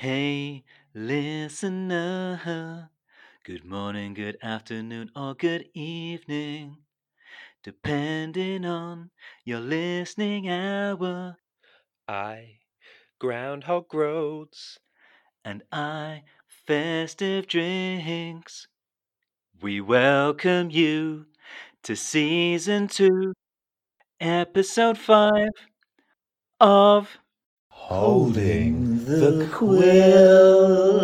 Hey, listener. Good morning, good afternoon, or good evening, depending on your listening hour. I, Groundhog Roads. And I, Festive Drinks. We welcome you to season two, episode five of Holding the Quill.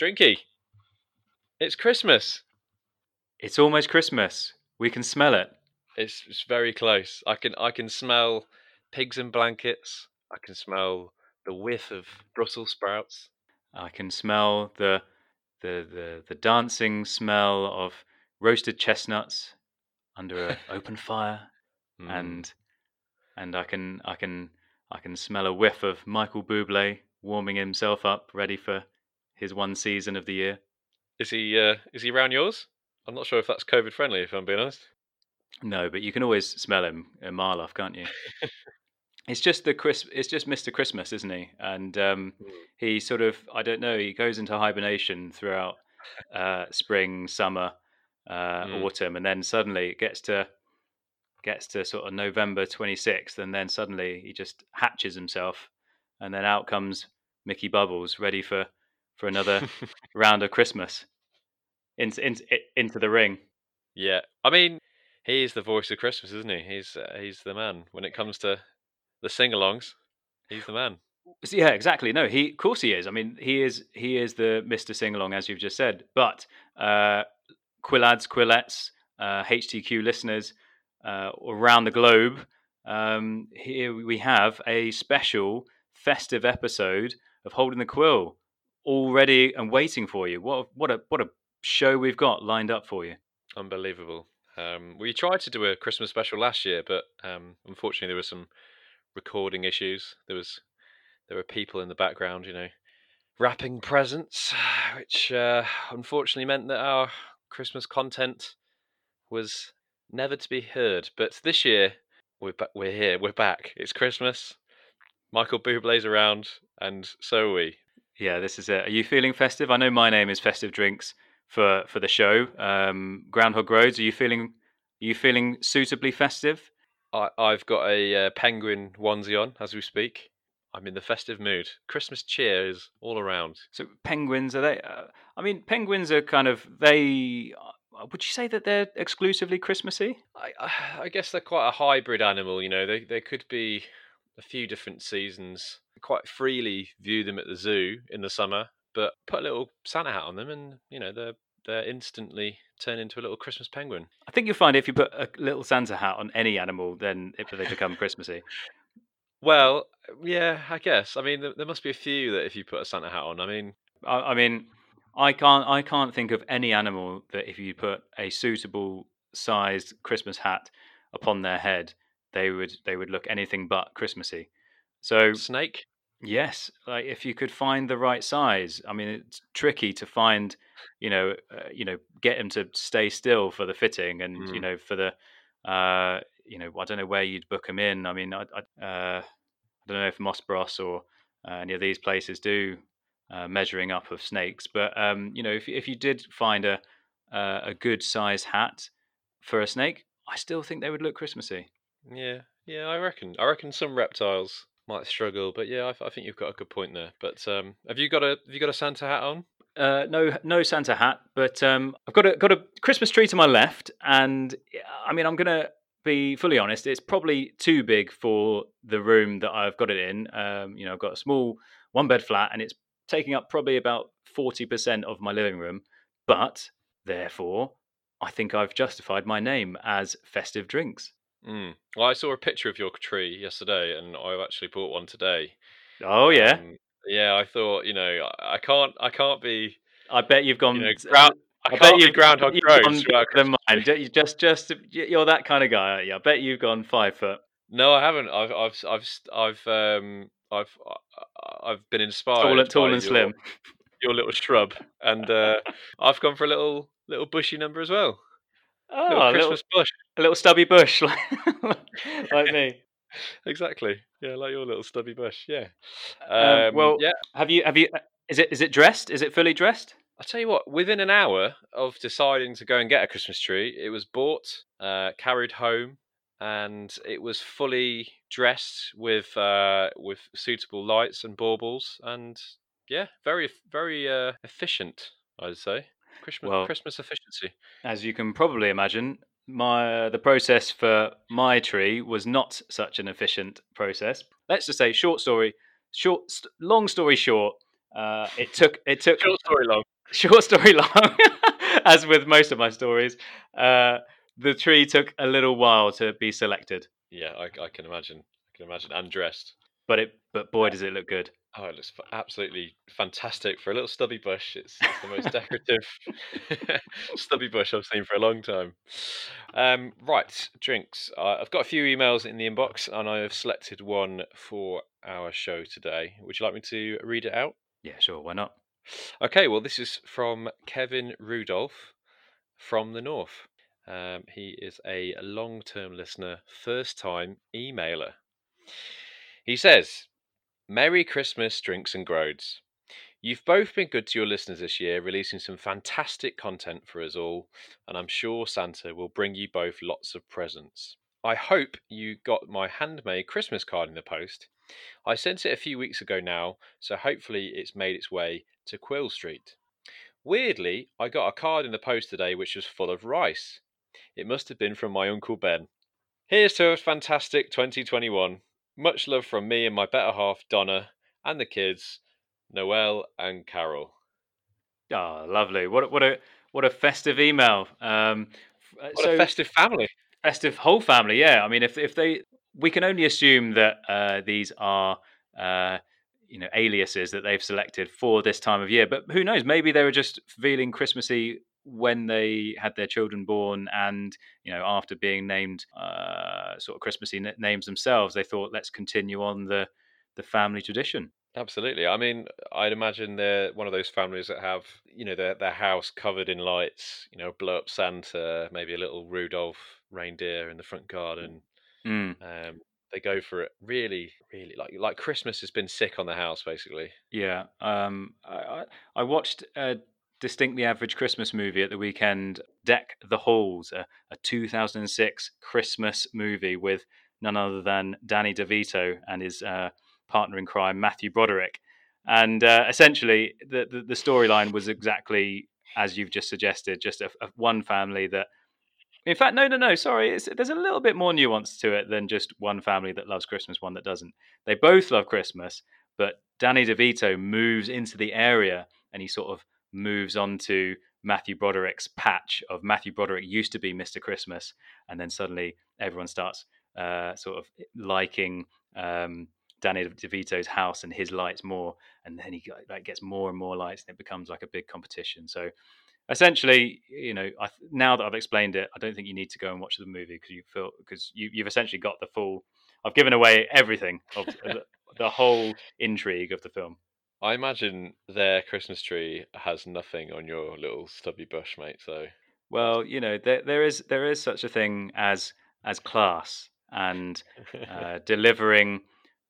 Drinky, it's Christmas. It's almost Christmas. We can smell it. It's, it's very close. I can I can smell pigs and blankets. I can smell the whiff of Brussels sprouts. I can smell the the the, the dancing smell of roasted chestnuts under an open fire, Mm. and and I can I can I can smell a whiff of Michael Bublé warming himself up, ready for his one season of the year. is he uh, is he around yours? I'm not sure if that's COVID friendly. If I'm being honest. No, but you can always smell him a mile off, can't you? it's just the Chris. It's just Mr. Christmas, isn't he? And um, Mm. he sort of I don't know. He goes into hibernation throughout uh, spring, summer, uh, Mm. autumn, and then suddenly it gets to gets to sort of November twenty sixth, and then suddenly he just hatches himself, and then out comes Mickey Bubbles, ready for for another round of Christmas into into into the ring. yeah, I mean, he is the voice of Christmas, isn't he? He's uh, he's the man when it comes to the sing-alongs. He's the man. Yeah, exactly. No, he of course he is. I mean, he is he is the Mister Sing Along as you've just said. But uh, Quillads, Quillettes, uh, HTQ listeners uh, around the globe, um, here we have a special festive episode of Holding the Quill, all ready and waiting for you. What what a what a show we've got lined up for you. Unbelievable. Um, we tried to do a Christmas special last year, but um, unfortunately there were some recording issues. There was there were people in the background, you know, wrapping presents, which uh, unfortunately meant that our Christmas content was never to be heard. But this year we're ba- we're here. We're back. It's Christmas. Michael Bublé's around, and so are we. Yeah, this is it. Are you feeling festive? I know my name is Festive Drinks for for the show. Um, Groundhog Roads. Are you feeling? Are you feeling suitably festive? I, I've got a uh, penguin onesie on as we speak. I'm in the festive mood. Christmas cheer is all around. So penguins are they? Uh, I mean, penguins are kind of they. Uh, would you say that they're exclusively Christmassy? I, I, I guess they're quite a hybrid animal. You know, they they could be a few different seasons. Quite freely view them at the zoo in the summer, but put a little Santa hat on them, and you know they're they're instantly turn into a little Christmas penguin. I think you'll find if you put a little Santa hat on any animal, then it, they become Christmassy. Well, yeah, I guess. I mean, there, there must be a few that if you put a Santa hat on, I mean, I, I mean, I can't I can't think of any animal that if you put a suitable sized Christmas hat upon their head, they would they would look anything but Christmassy. So snake. Yes, like if you could find the right size, I mean, it's tricky to find, you know, uh, you know, get them to stay still for the fitting, and you Mm. know, for the, uh, you know, I don't know where you'd book them in. I mean, I, I, uh, I don't know if Moss Bros or uh, any of these places do uh, measuring up of snakes, but um, you know, if if you did find a uh, a good size hat for a snake, I still think they would look Christmassy. Yeah, yeah, I reckon. I reckon some reptiles might struggle, but yeah, I, I think you've got a good point there. But um, have you got a have you got a Santa hat on? Uh, no, no Santa hat, but um, I've got a got a Christmas tree to my left, and I mean, I'm gonna be fully honest. It's probably too big for the room that I've got it in. Um, you know, I've got a small one bed flat, and it's taking up probably about forty percent of my living room. But therefore, I think I've justified my name as Festive Drinks. Mm. Well, I saw a picture of your tree yesterday, and I've actually bought one today. Oh yeah, Um, yeah, I thought you know I, I can't I can't be I bet you've gone. you know ground, I, I bet you've Groundhog you've Roads gone without bigger than mine. Just, just you're that kind of guy. aren't you? I bet you've gone five foot. No, I haven't. I've I've I've I've um I've I've been inspired. Tall tall by and your- slim. Your little shrub, and uh, I've gone for a little little bushy number as well. Oh, little a little, bush. a little stubby bush, like, like me. Exactly. Yeah, like your little stubby bush. Yeah. Um, Um, well- yeah. Have you? Have you? Is it? Is it dressed? Is it fully dressed? I'll tell you what. Within an hour of deciding to go and get a Christmas tree, it was bought, uh, carried home, and it was fully dressed with uh, with suitable lights and baubles, and yeah, very very uh, efficient. I'd say Christmas Well- Christmas efficiency. As you can probably imagine, my the process for my tree was not such an efficient process. Let's just say, short story, short, st- long story short. Uh, it took it took Short story long. short story long, as with most of my stories. Uh, the tree took a little while to be selected, Yeah, I, I can imagine. I can imagine. And dressed. but it but boy does it look good. Oh, it looks absolutely fantastic for a little stubby bush. It's, it's the most decorative stubby bush I've seen for a long time. Um, right, drinks. Uh, I've got a few emails in the inbox, and I have selected one for our show today. Would you like me to read it out? Yeah, sure, why not? Okay, well, this is from Kevin Rudolph from the North. Um, he is a long term listener, first time emailer. He says, Merry Christmas, Drinks and Groads. You've both been good to your listeners this year, releasing some fantastic content for us all, and I'm sure Santa will bring you both lots of presents. I hope you got my handmade Christmas card in the post. I sent it a few weeks ago now, so hopefully it's made its way to Quill Street. Weirdly, I got a card in the post today which was full of rice. It must have been from my Uncle Ben. Here's to a fantastic 2021. Much love from me and my better half, Donna, and the kids, Noel and Carol. Oh, lovely! What a- what a what a festive email. Um, uh, What so a festive family. festive whole family. Yeah, I mean, if if they, we can only assume that uh, these are. Uh, you know aliases that they've selected for this time of year but who knows maybe they were just feeling christmassy when they had their children born and you know after being named uh, sort of christmassy n- names themselves they thought let's continue on the the family tradition Absolutely. I mean, I'd imagine they're one of those families that have, you know, their their house covered in lights, you know, blow up Santa, maybe a little Rudolph reindeer in the front garden. Mm, Um, they go for it really, really like like Christmas has been sick on the house, basically. yeah um I, I I watched a distinctly average christmas movie at the weekend deck the halls a, a 2006 christmas movie with none other than danny devito and his uh, partner in crime matthew broderick. And uh, essentially the, the, the storyline was exactly as you've just suggested just a, a one family that in fact no no no sorry there's a little bit more nuance to it than just one family that loves christmas one that doesn't. They both love christmas but danny devito moves into the area and he sort of moves on to matthew broderick's patch of matthew broderick used to be mr christmas and then suddenly everyone starts uh, sort of liking um, Danny DeVito's house and his lights more, and then he like gets more and more lights, and it becomes like a big competition. So, essentially, you know, I, now that I've explained it, I don't think you need to go and watch the movie because you feel because you, you've essentially got the full. I've given away everything of the, the whole intrigue of the film. I imagine their Christmas tree has nothing on your little stubby bush, mate. So Well, you know, there there is there is such a thing as as class and uh, delivering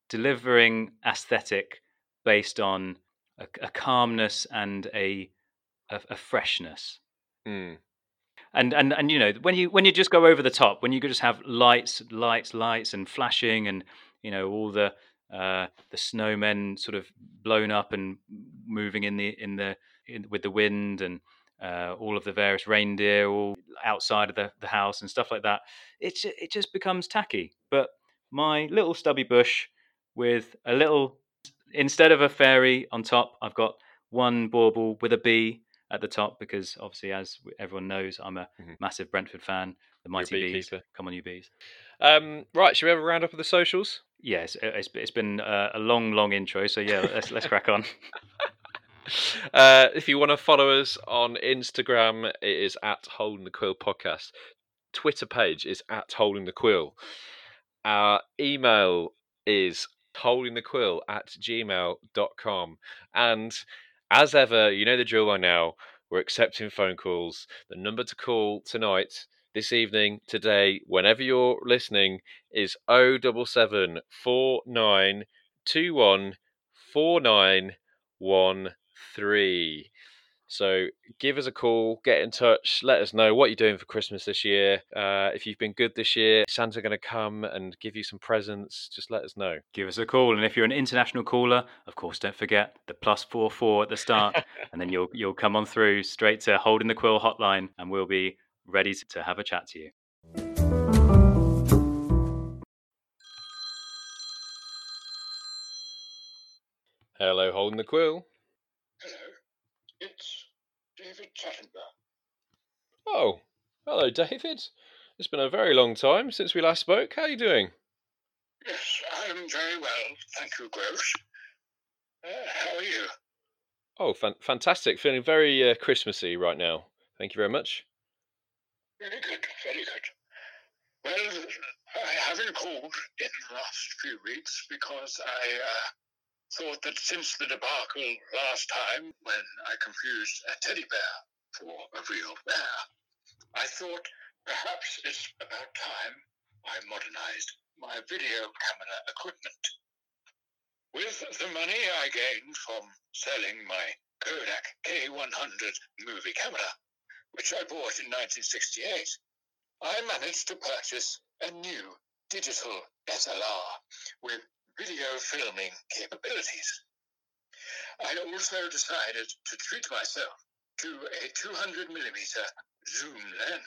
delivering aesthetic based on a, a calmness and a, a a freshness. Mm, And and and you know when you when you just go over the top, when you could just have lights, lights, lights, and flashing, and you know all the uh, the snowmen sort of blown up and moving in the in the in, with the wind, and uh, all of the various reindeer all outside of the, the house and stuff like that. It it just becomes tacky. But my little stubby bush with a little instead of a fairy on top, I've got one bauble with a bee at the top because obviously, as everyone knows, I'm a Mhm. massive Brentford fan. The mighty bees, beekeeper. come on, you bees! um, right, should we have a round up of the socials? Yes, it- it's, it's been uh, a long, long intro. So yeah, let's let's crack on. Uh, if you want to follow us on Instagram, it is at Holding the Quill Podcast. Twitter page is at Holding the Quill. Our email is holdingthequill at gmail.com. And as ever, you know the drill by now. We're accepting phone calls. The number to call tonight, this evening, today, whenever you're listening, is 077 4913. So give us a call, get in touch, let us know what you're doing for Christmas this year. Uh, if you've been good this year, Santa going to come and give you some presents. Just let us know. Give us a call, and if you're an international caller, of course, don't forget the plus four four at the start, and then you'll you'll come on through straight to holding the quill hotline, and we'll be ready to have a chat to you. Hello, holding the quill. Hello, it's Oh, hello, David. It's been a very long time since we last spoke. How are you doing? Yes, I'm very well, thank you, Gross. Uh, how are you? Oh, fan- fantastic. Feeling very uh, Christmassy right now. Thank you very much. Very good, very good. Well, I haven't called in the last few weeks because I uh, thought that since the debacle last time, when I confused a teddy bear for a real bear, I thought perhaps it's about time I modernized my video camera equipment. With the money I gained from selling my Kodak K100 movie camera, which I bought in 1968, I managed to purchase a new digital SLR with video filming capabilities. I also decided to treat myself to a 200 millimeter zoom lens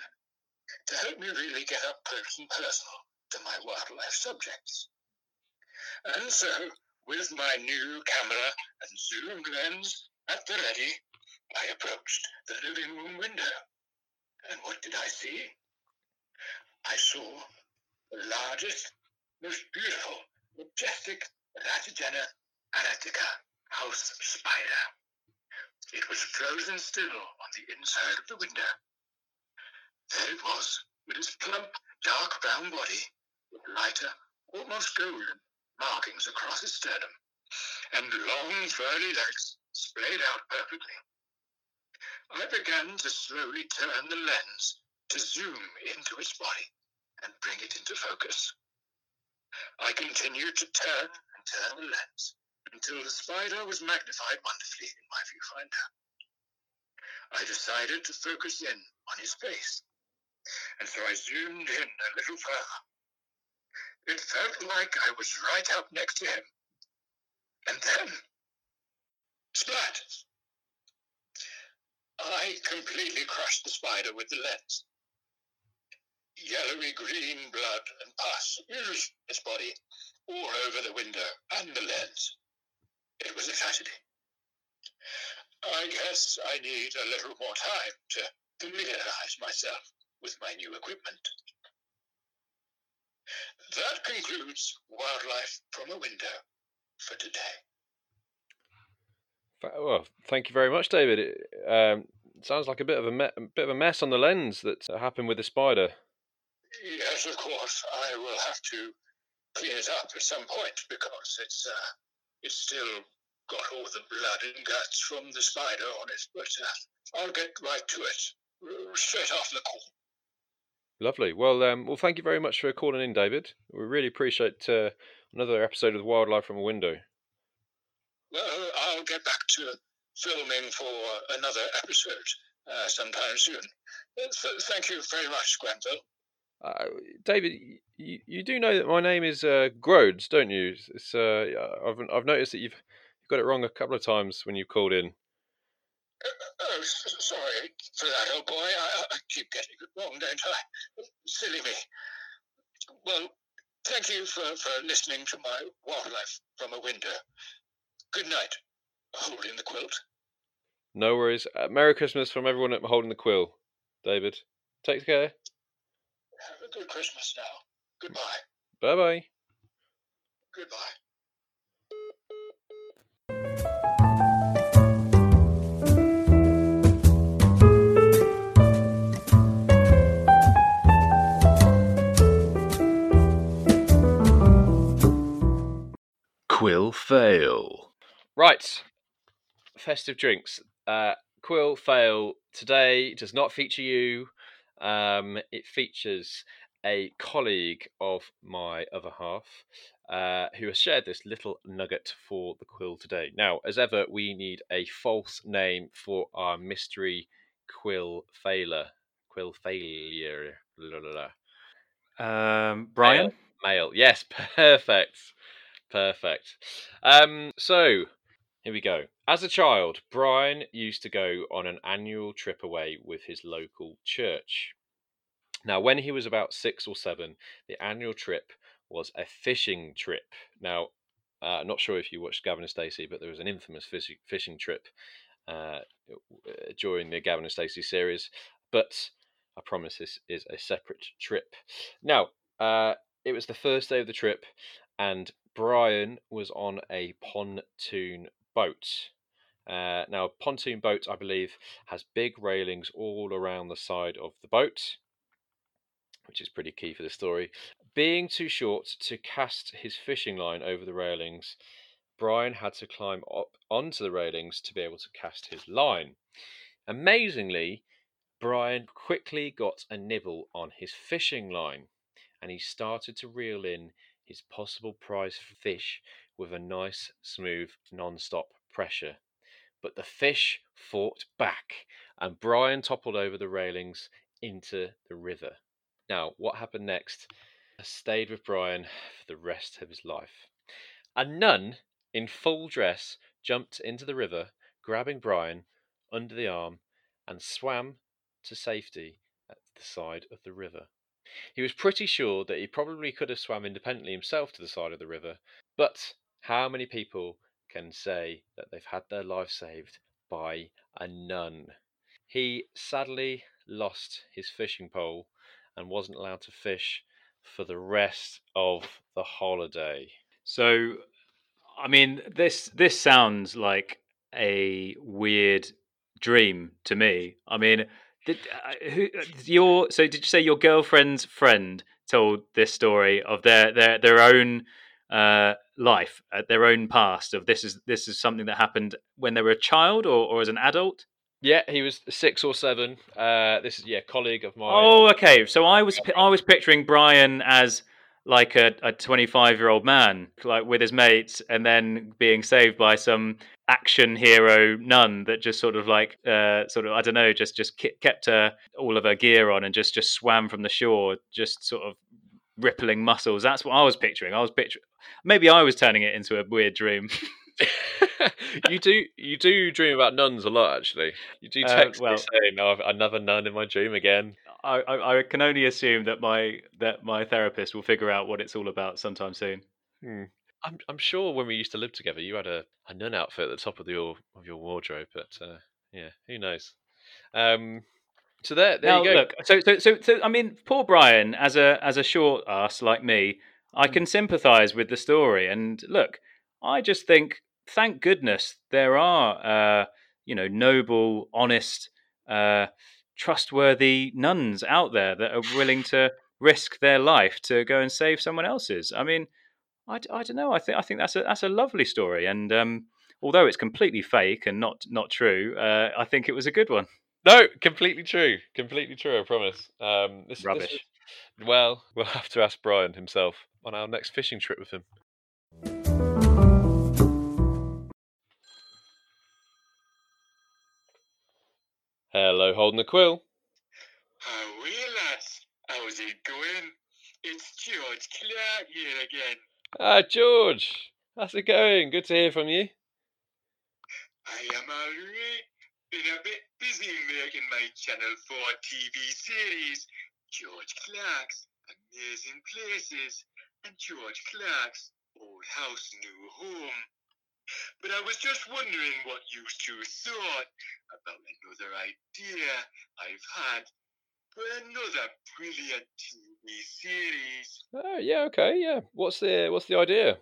to help me really get up close and personal to my wildlife subjects. And so, with my new camera and zoom lens at the ready, I approached the living room window. And what did I see? I saw the largest, most beautiful, majestic Latagena anatica house spider. It was frozen still on the inside of the window. There it was, with its plump, dark brown body, with lighter, almost golden markings across its sternum, and long, furry legs splayed out perfectly. I began to slowly turn the lens to zoom into its body and bring it into focus. I continued to turn and turn the lens until the spider was magnified wonderfully in my viewfinder. I decided to focus in on his face, and so I zoomed in a little further. It felt like I was right up next to him. And then, splat! I completely crushed the spider with the lens. Yellowy green blood and pus oozed his body all over the window and the lens. It was a tragedy. I guess I need a little more time to familiarize myself with my new equipment. That concludes Wildlife from a Window for today. Well, thank you very much, David. It um, sounds like a bit of a, me- a bit of a mess on the lens that happened with the spider. Yes, of course, I will have to clean it up at some point because it's uh, it's still got all the blood and guts from the spider on it. But uh, I'll get right to it straight after the call. Lovely. Well, um, well, thank you very much for calling in, David. We really appreciate uh, another episode of Wildlife from a Window. Well, I'll get back to filming for another episode uh, sometime soon. Uh, th- thank you very much, Granville. Uh, David, you, you do know that my name is uh, Grodes, don't you? It's, uh, I've I've noticed that you've got it wrong a couple of times when you've called in. Oh, s- sorry for that, old boy. I, I keep getting it wrong, don't I? Silly me. Well, thank you for, for listening to my wildlife from a window. Good night, holding the quilt. No worries. Uh, Merry Christmas from everyone at Holding the Quill, David. Take care. Have a good Christmas now. Goodbye. Bye bye. Goodbye. Quill fail. Right. Festive drinks. Uh, Quill fail today does not feature you. Um, it features a colleague of my other half uh, who has shared this little nugget for the quill today. Now, as ever, we need a false name for our mystery quill failure. Quill failure. La, la, la. Um, Brian. Male. Yes, perfect. Perfect. Um, so here we go. As a child, Brian used to go on an annual trip away with his local church. Now, when he was about six or seven, the annual trip was a fishing trip. Now, uh, not sure if you watched Gavin and Stacey, but there was an infamous fish- fishing trip uh, during the Gavin and Stacey series. But I promise this is a separate trip. Now, uh, it was the first day of the trip, and Brian was on a pontoon boat. Uh, now, a pontoon boat, I believe, has big railings all around the side of the boat, which is pretty key for the story. Being too short to cast his fishing line over the railings, Brian had to climb up onto the railings to be able to cast his line. Amazingly, Brian quickly got a nibble on his fishing line and he started to reel in his possible prize fish with a nice, smooth, non stop pressure. But the fish fought back and Brian toppled over the railings into the river. Now, what happened next stayed with Brian for the rest of his life. A nun in full dress jumped into the river, grabbing Brian under the arm, and swam to safety at the side of the river. He was pretty sure that he probably could have swam independently himself to the side of the river, but how many people can say that they've had their life saved by a nun? He sadly lost his fishing pole and wasn't allowed to fish for the rest of the holiday. So, I mean, this this sounds like a weird dream to me. I mean, did uh, who uh, your so did you say your girlfriend's friend told this story of their their their own uh, life, uh, their own past of this is this is something that happened when they were a child or, or as an adult? Yeah, he was six or seven. Uh, this is yeah, colleague of mine. Oh, okay. So I was I was picturing Brian as like a, a 25 year old man, like with his mates, and then being saved by some action hero nun that just sort of like, uh, sort of, I don't know, just just kept her all of her gear on and just just swam from the shore, just sort of rippling muscles. That's what I was picturing. I was picturing. Maybe I was turning it into a weird dream. you do you do dream about nuns a lot, actually. You do Uh, text well- me saying, "Oh, I've- another nun in my dream again." I, I, I can only assume that my that my therapist will figure out what it's all about sometime soon. Hmm. I'm I'm sure when we used to live together, you had a, a nun outfit at the top of your of your wardrobe, but uh, yeah, who knows? Um, so there, there now, you go. look, so, so, so, so, I mean, poor Brian, as a as a short ass like me, I can sympathise with the story. And look, I just think, thank goodness there are, uh, you know, noble, honest, uh, trustworthy nuns out there that are willing to risk their life to go and save someone else's. I mean, I, I don't know. I think I think that's a that's a lovely story. And um, although it's completely fake and not not true, uh, I think it was a good one. No, completely true. Completely true. I promise. Um, this, this Rubbish. was- well, we'll have to ask Brian himself on our next fishing trip with him. Hello, holding the quill. Ah, well, lads, how's it going? It's George Clarke here again. Ah, George. How's it going? Good to hear from you. I am alright. Been a bit busy making my Channel 4 TV series, George Clarke's Amazing Places and George Clarke's Old House, New Home. But I was just wondering what you two thought about another idea I've had for another brilliant TV series. Oh, yeah, okay, yeah. What's the what's the idea?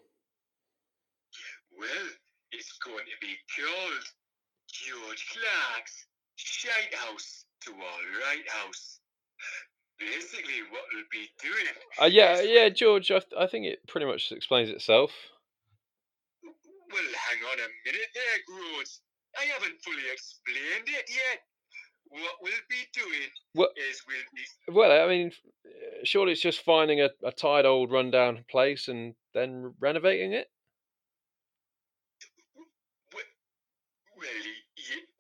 Well, it's going to be called George Clarke's Shite House to All Right House. Basically, what we'll be doing. Uh, yeah, yeah, George. I, th- I think it pretty much explains itself. Well, hang on a minute there, Groves. I haven't fully explained it yet. What we'll be doing What? is we'll be Well, I mean, uh, surely it's just finding a, a tired old rundown place and then renovating it. Well, well,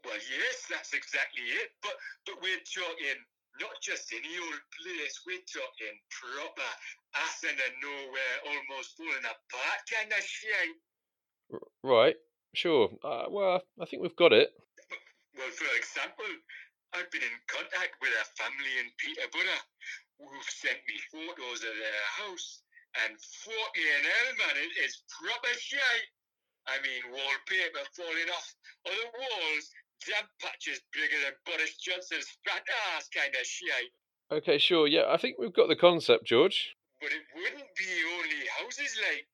well, yes, that's exactly it. But but we're talking not just any old place. We're talking proper ass in the nowhere, almost falling apart kind of shit. Right. Sure. Uh, well, I think we've got it. Well, for example, I've been in contact with a family in Peterborough who've sent me photos of their house, and fucking hell, man, it is proper shite. I mean, wallpaper falling off of the walls, damp patches bigger than Boris Johnson's fat ass kind of shite. Okay, sure. Yeah, I think we've got the concept, George. But it wouldn't be only houses like.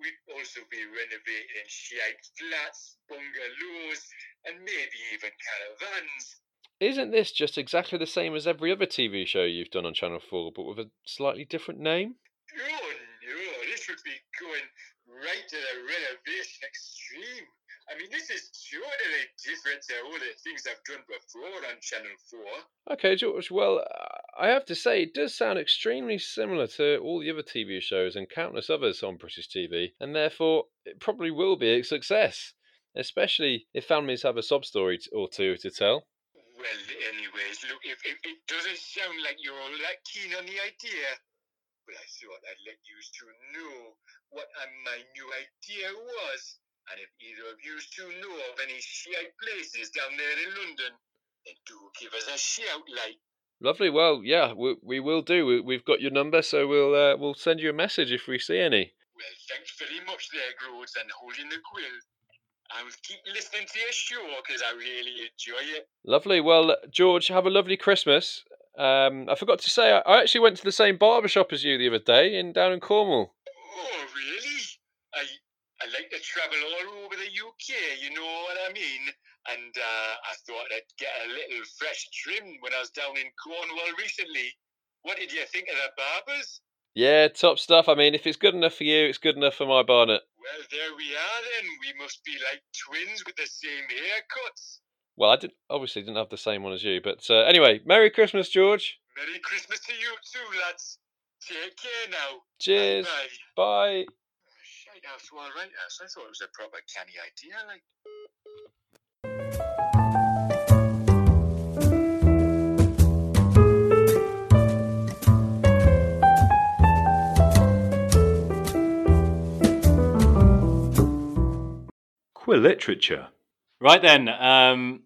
We'd also be renovating shite flats, bungalows, and maybe even caravans. Isn't this just exactly the same as every other TV show you've done on Channel 4, but with a slightly different name? Oh no, this would be going right to the renovation extreme. I mean, this is totally different to all the things I've done before on Channel 4. Okay, George. Well, I have to say, it does sound extremely similar to all the other TV shows and countless others on British TV, and therefore it probably will be a success, especially if families have a sob story or two to tell. Well, anyways, look, if, if it doesn't sound like you're all that keen on the idea, but I thought I'd let you two know what my new idea was. And if either of you two know of any shite places down there in London, then do give us a shout, like. Lovely. Well, yeah, we, we will do. We, we've got your number, so we'll uh, we'll send you a message if we see any. Well, thanks very much there, Groves, and holding the quill. I will keep listening to your show because I really enjoy it. Lovely. Well, George, have a lovely Christmas. Um, I forgot to say, I, I actually went to the same barber shop as you the other day in down in Cornwall. Oh, really? I I like to travel all over the UK, you know what I mean? And uh, I thought I'd get a little fresh trim when I was down in Cornwall recently. What did you think of the barbers? Yeah, top stuff. I mean, if it's good enough for you, it's good enough for my Barnet. Well, there we are then. We must be like twins with the same haircuts. Well, I did obviously didn't have the same one as you, but uh, anyway, Merry Christmas, George. Merry Christmas to you too, lads. Take care now. Cheers. Bye. Bye. Shite house, all right. I thought it was a proper canny idea, like. Quill literature. Right then, um,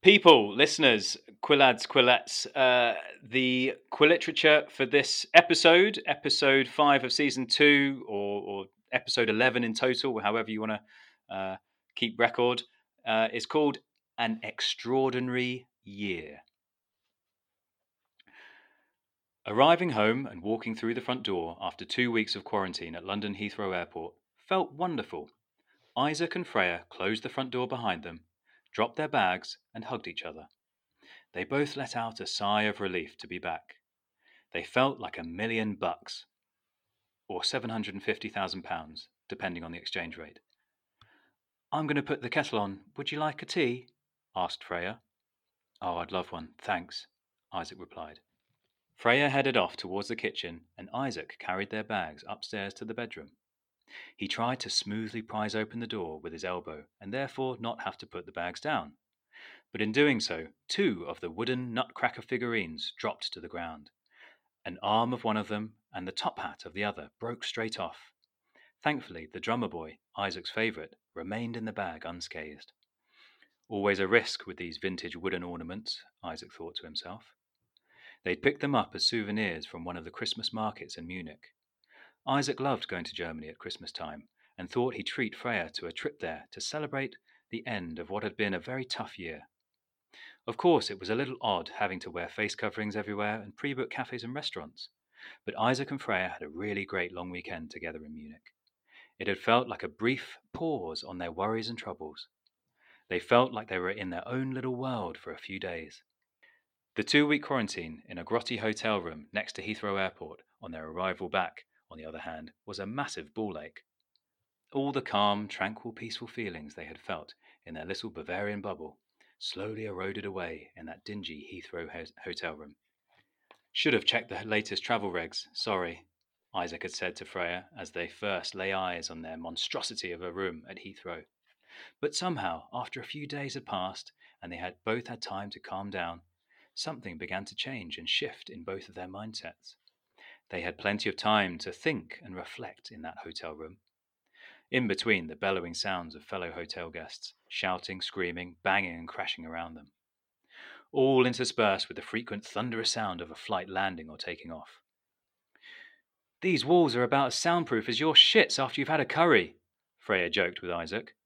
people, listeners, Quillads, Quillettes, uh, the Quill literature for this episode, episode five of season two, or, or episode 11 in total, however you want to uh, keep record, uh, is called An Extraordinary Year. Arriving home and walking through the front door after two weeks of quarantine at London Heathrow Airport felt wonderful. Isaac and Freya closed the front door behind them, dropped their bags, and hugged each other. They both let out a sigh of relief to be back. They felt like a million bucks, or £750,000, depending on the exchange rate. I'm going to put the kettle on. Would you like a tea? asked Freya. Oh, I'd love one, thanks, Isaac replied. Freya headed off towards the kitchen, and Isaac carried their bags upstairs to the bedroom. He tried to smoothly prise open the door with his elbow and therefore not have to put the bags down. But in doing so, two of the wooden nutcracker figurines dropped to the ground. An arm of one of them and the top hat of the other broke straight off. Thankfully, the drummer boy, Isaac's favourite, remained in the bag unscathed. Always a risk with these vintage wooden ornaments, Isaac thought to himself. They'd picked them up as souvenirs from one of the Christmas markets in Munich. Isaac loved going to Germany at Christmas time and thought he'd treat Freya to a trip there to celebrate the end of what had been a very tough year. Of course, it was a little odd having to wear face coverings everywhere and pre book cafes and restaurants, but Isaac and Freya had a really great long weekend together in Munich. It had felt like a brief pause on their worries and troubles. They felt like they were in their own little world for a few days. The two week quarantine in a grotty hotel room next to Heathrow Airport on their arrival back, on the other hand, was a massive ball ache. All the calm, tranquil, peaceful feelings they had felt in their little Bavarian bubble slowly eroded away in that dingy Heathrow ho- hotel room. Should have checked the latest travel regs. Sorry, Isaac had said to Freya as they first lay eyes on their monstrosity of a room at Heathrow. But somehow, after a few days had passed and they had both had time to calm down, something began to change and shift in both of their mindsets. They had plenty of time to think and reflect in that hotel room. In between the bellowing sounds of fellow hotel guests, shouting, screaming, banging, and crashing around them, all interspersed with the frequent thunderous sound of a flight landing or taking off. These walls are about as soundproof as your shits after you've had a curry, Freya joked with Isaac.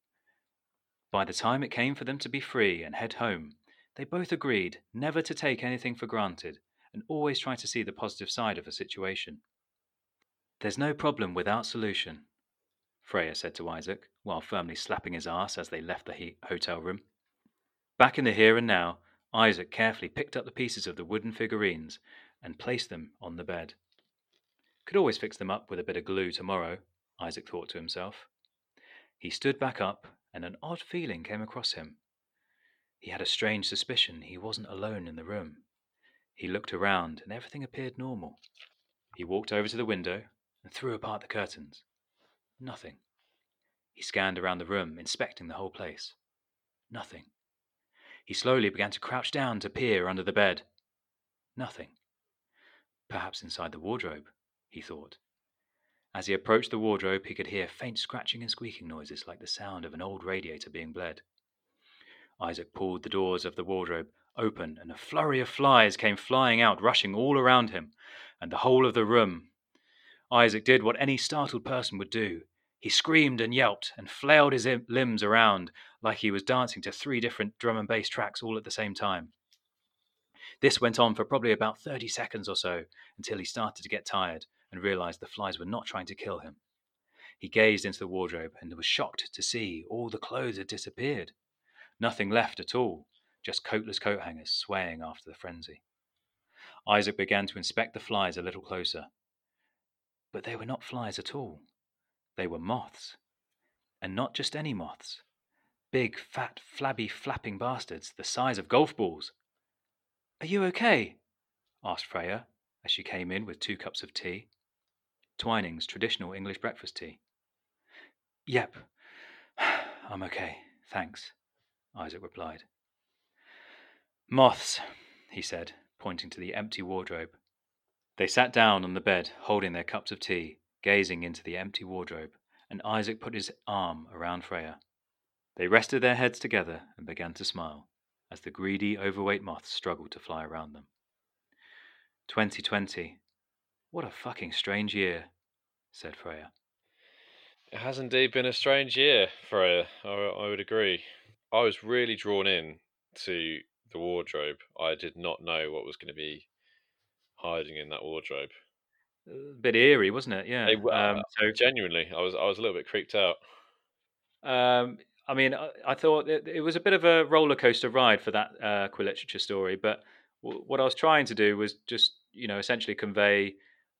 By the time it came for them to be free and head home, they both agreed never to take anything for granted and always try to see the positive side of a situation. There's no problem without solution, Freya said to Isaac, while firmly slapping his ass as they left the he- hotel room. Back in the here and now, Isaac carefully picked up the pieces of the wooden figurines and placed them on the bed. Could always fix them up with a bit of glue tomorrow, Isaac thought to himself. He stood back up, and an odd feeling came across him. He had a strange suspicion he wasn't alone in the room. He looked around, and everything appeared normal. He walked over to the window and threw apart the curtains. Nothing. He scanned around the room, inspecting the whole place. Nothing. He slowly began to crouch down to peer under the bed. Nothing. Perhaps inside the wardrobe, he thought. As he approached the wardrobe, he could hear faint scratching and squeaking noises like the sound of an old radiator being bled. Isaac pulled the doors of the wardrobe open, and a flurry of flies came flying out, rushing all around him and the whole of the room. Isaac did what any startled person would do. He screamed and yelped and flailed his limbs around like he was dancing to three different drum and bass tracks all at the same time. This went on for probably about 30 seconds or so until he started to get tired and realized the flies were not trying to kill him. He gazed into the wardrobe and was shocked to see all the clothes had disappeared. Nothing left at all, just coatless coat hangers swaying after the frenzy. Isaac began to inspect the flies a little closer. But they were not flies at all. They were moths. And not just any moths. Big, fat, flabby, flapping bastards the size of golf balls. Are you okay? asked Freya as she came in with two cups of tea. Twinings traditional English breakfast tea. Yep, I'm okay, thanks, Isaac replied. Moths, he said, pointing to the empty wardrobe. They sat down on the bed, holding their cups of tea, gazing into the empty wardrobe, and Isaac put his arm around Freya. They rested their heads together and began to smile as the greedy, overweight moths struggled to fly around them. 2020. What a fucking strange year, said Freya. It has indeed been a strange year, Freya. I, I would agree. I was really drawn in to the wardrobe. I did not know what was going to be hiding in that wardrobe. A bit eerie, wasn't it? Yeah. They were- Um, so, Genuinely, I was I was a little bit creeped out. um, I mean, I, I thought it, it was a bit of a roller coaster ride for that uh, Quill literature story, but w- what I was trying to do was just, you know, essentially convey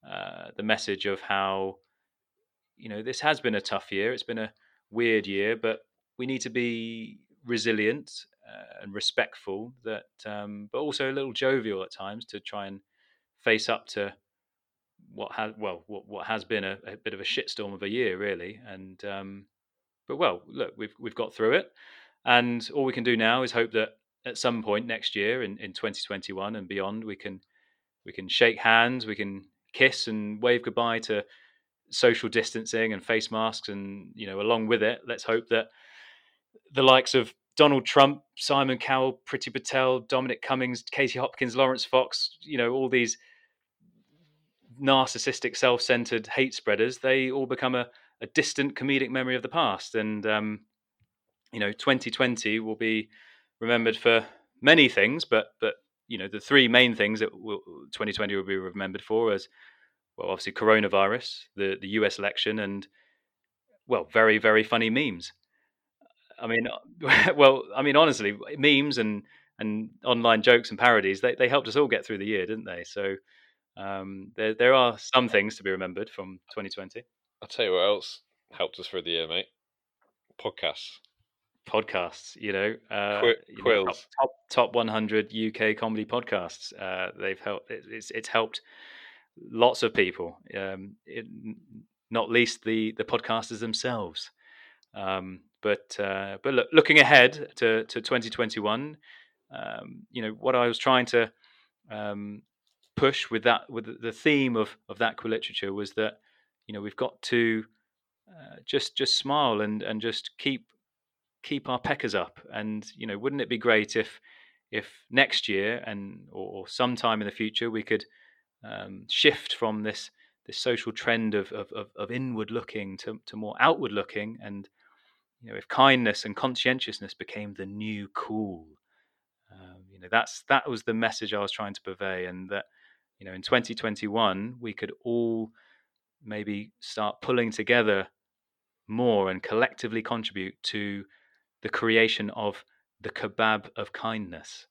uh, the message of how, you know, this has been a tough year. It's been a weird year, but we need to be resilient uh, and respectful. That, um, but also a little jovial at times to try and face up to what has well what, what has been a, a bit of a shitstorm of a year, really. And um, but well, look, we've we've got through it, and all we can do now is hope that at some point next year in, in 2021 and beyond, we can we can shake hands, we can kiss and wave goodbye to social distancing and face masks, and you know, along with it, let's hope that the likes of Donald Trump, Simon Cowell, Priti Patel, Dominic Cummings, Katie Hopkins, Laurence Fox, you know, all these narcissistic, self-centered hate spreaders, they all become a, a distant comedic memory of the past. And um, you know, 2020 will be remembered for many things, but but you know, the three main things that will, 2020 will be remembered for is, well, obviously coronavirus, the the U.S. election, and well, very very funny memes. I mean, well, I mean, honestly, memes and and online jokes and parodies they, they helped us all get through the year, didn't they? So um, there there are some things to be remembered from 2020. I'll tell you what else helped us through the year, mate. Podcasts. podcasts. You know, uh, Qui- you know, top, top top 100 UK comedy podcasts. Uh, they've helped. it- It's it's helped lots of people. Um, it, not least the the podcasters themselves. Um, but uh, but look, looking ahead to to 2021, um, you know what I was trying to um, push with that with the- the theme of of that Quill literature was that you know we've got to uh, just just smile and and just keep keep our peckers up. And you know wouldn't it be great if if next year and or, or sometime in the future we could um, shift from this this social trend of of, of, of inward looking to, to more outward looking and you know if kindness and conscientiousness became the new cool um, you know that's that was the message I was trying to purvey and that you know in 2021 we could all maybe start pulling together more and collectively contribute to the creation of the kebab of kindness.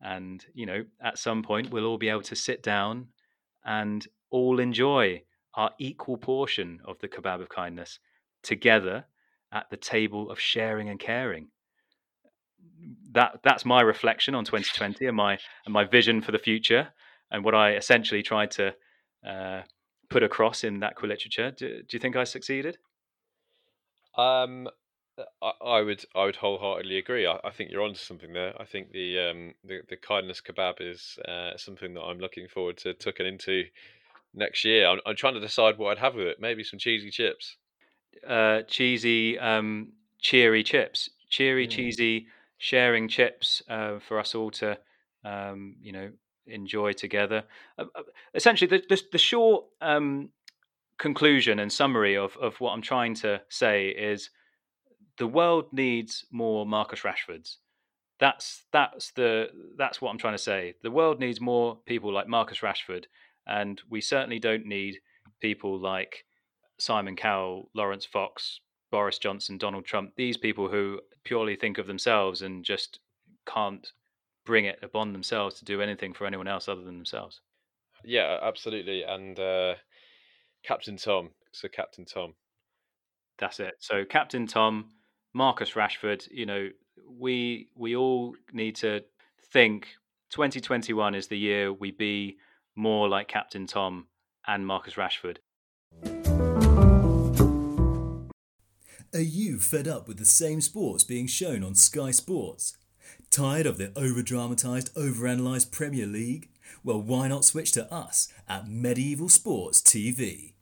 And, you know, at some point, we'll all be able to sit down and all enjoy our equal portion of the kebab of kindness together at the table of sharing and caring. That that's my reflection on 2020 and my and my vision for the future and what I essentially tried to uh, put across in that Quill literature. Do, do you think I succeeded? Um, I, I would I would wholeheartedly agree. I, I think you're onto something there. I think the um the, the kindness kebab is uh, something that I'm looking forward to tucking into next year. I'm, I'm trying to decide what I'd have with it. Maybe some cheesy chips. Uh, cheesy, um, cheery chips, cheery, Mm. cheesy, sharing chips uh, for us all to, um, you know, enjoy together. Uh, uh, essentially, the, the, the short um, conclusion and summary of, of what I'm trying to say is the world needs more Marcus Rashfords. That's that's the that's what I'm trying to say. The world needs more people like Marcus Rashford, and we certainly don't need people like Simon Cowell, Laurence Fox, Boris Johnson, Donald Trump, these people who purely think of themselves and just can't bring it upon themselves to do anything for anyone else other than themselves. Yeah, absolutely. And uh, Captain Tom. So Captain Tom. That's it. So Captain Tom, Marcus Rashford, you know, we we all need to think 2021 is the year we be more like Captain Tom and Marcus Rashford. Are you fed up with the same sports being shown on Sky Sports? Tired of the over dramatised, over-analysed Premier League? Well, why not switch to us at Medieval Sports TV?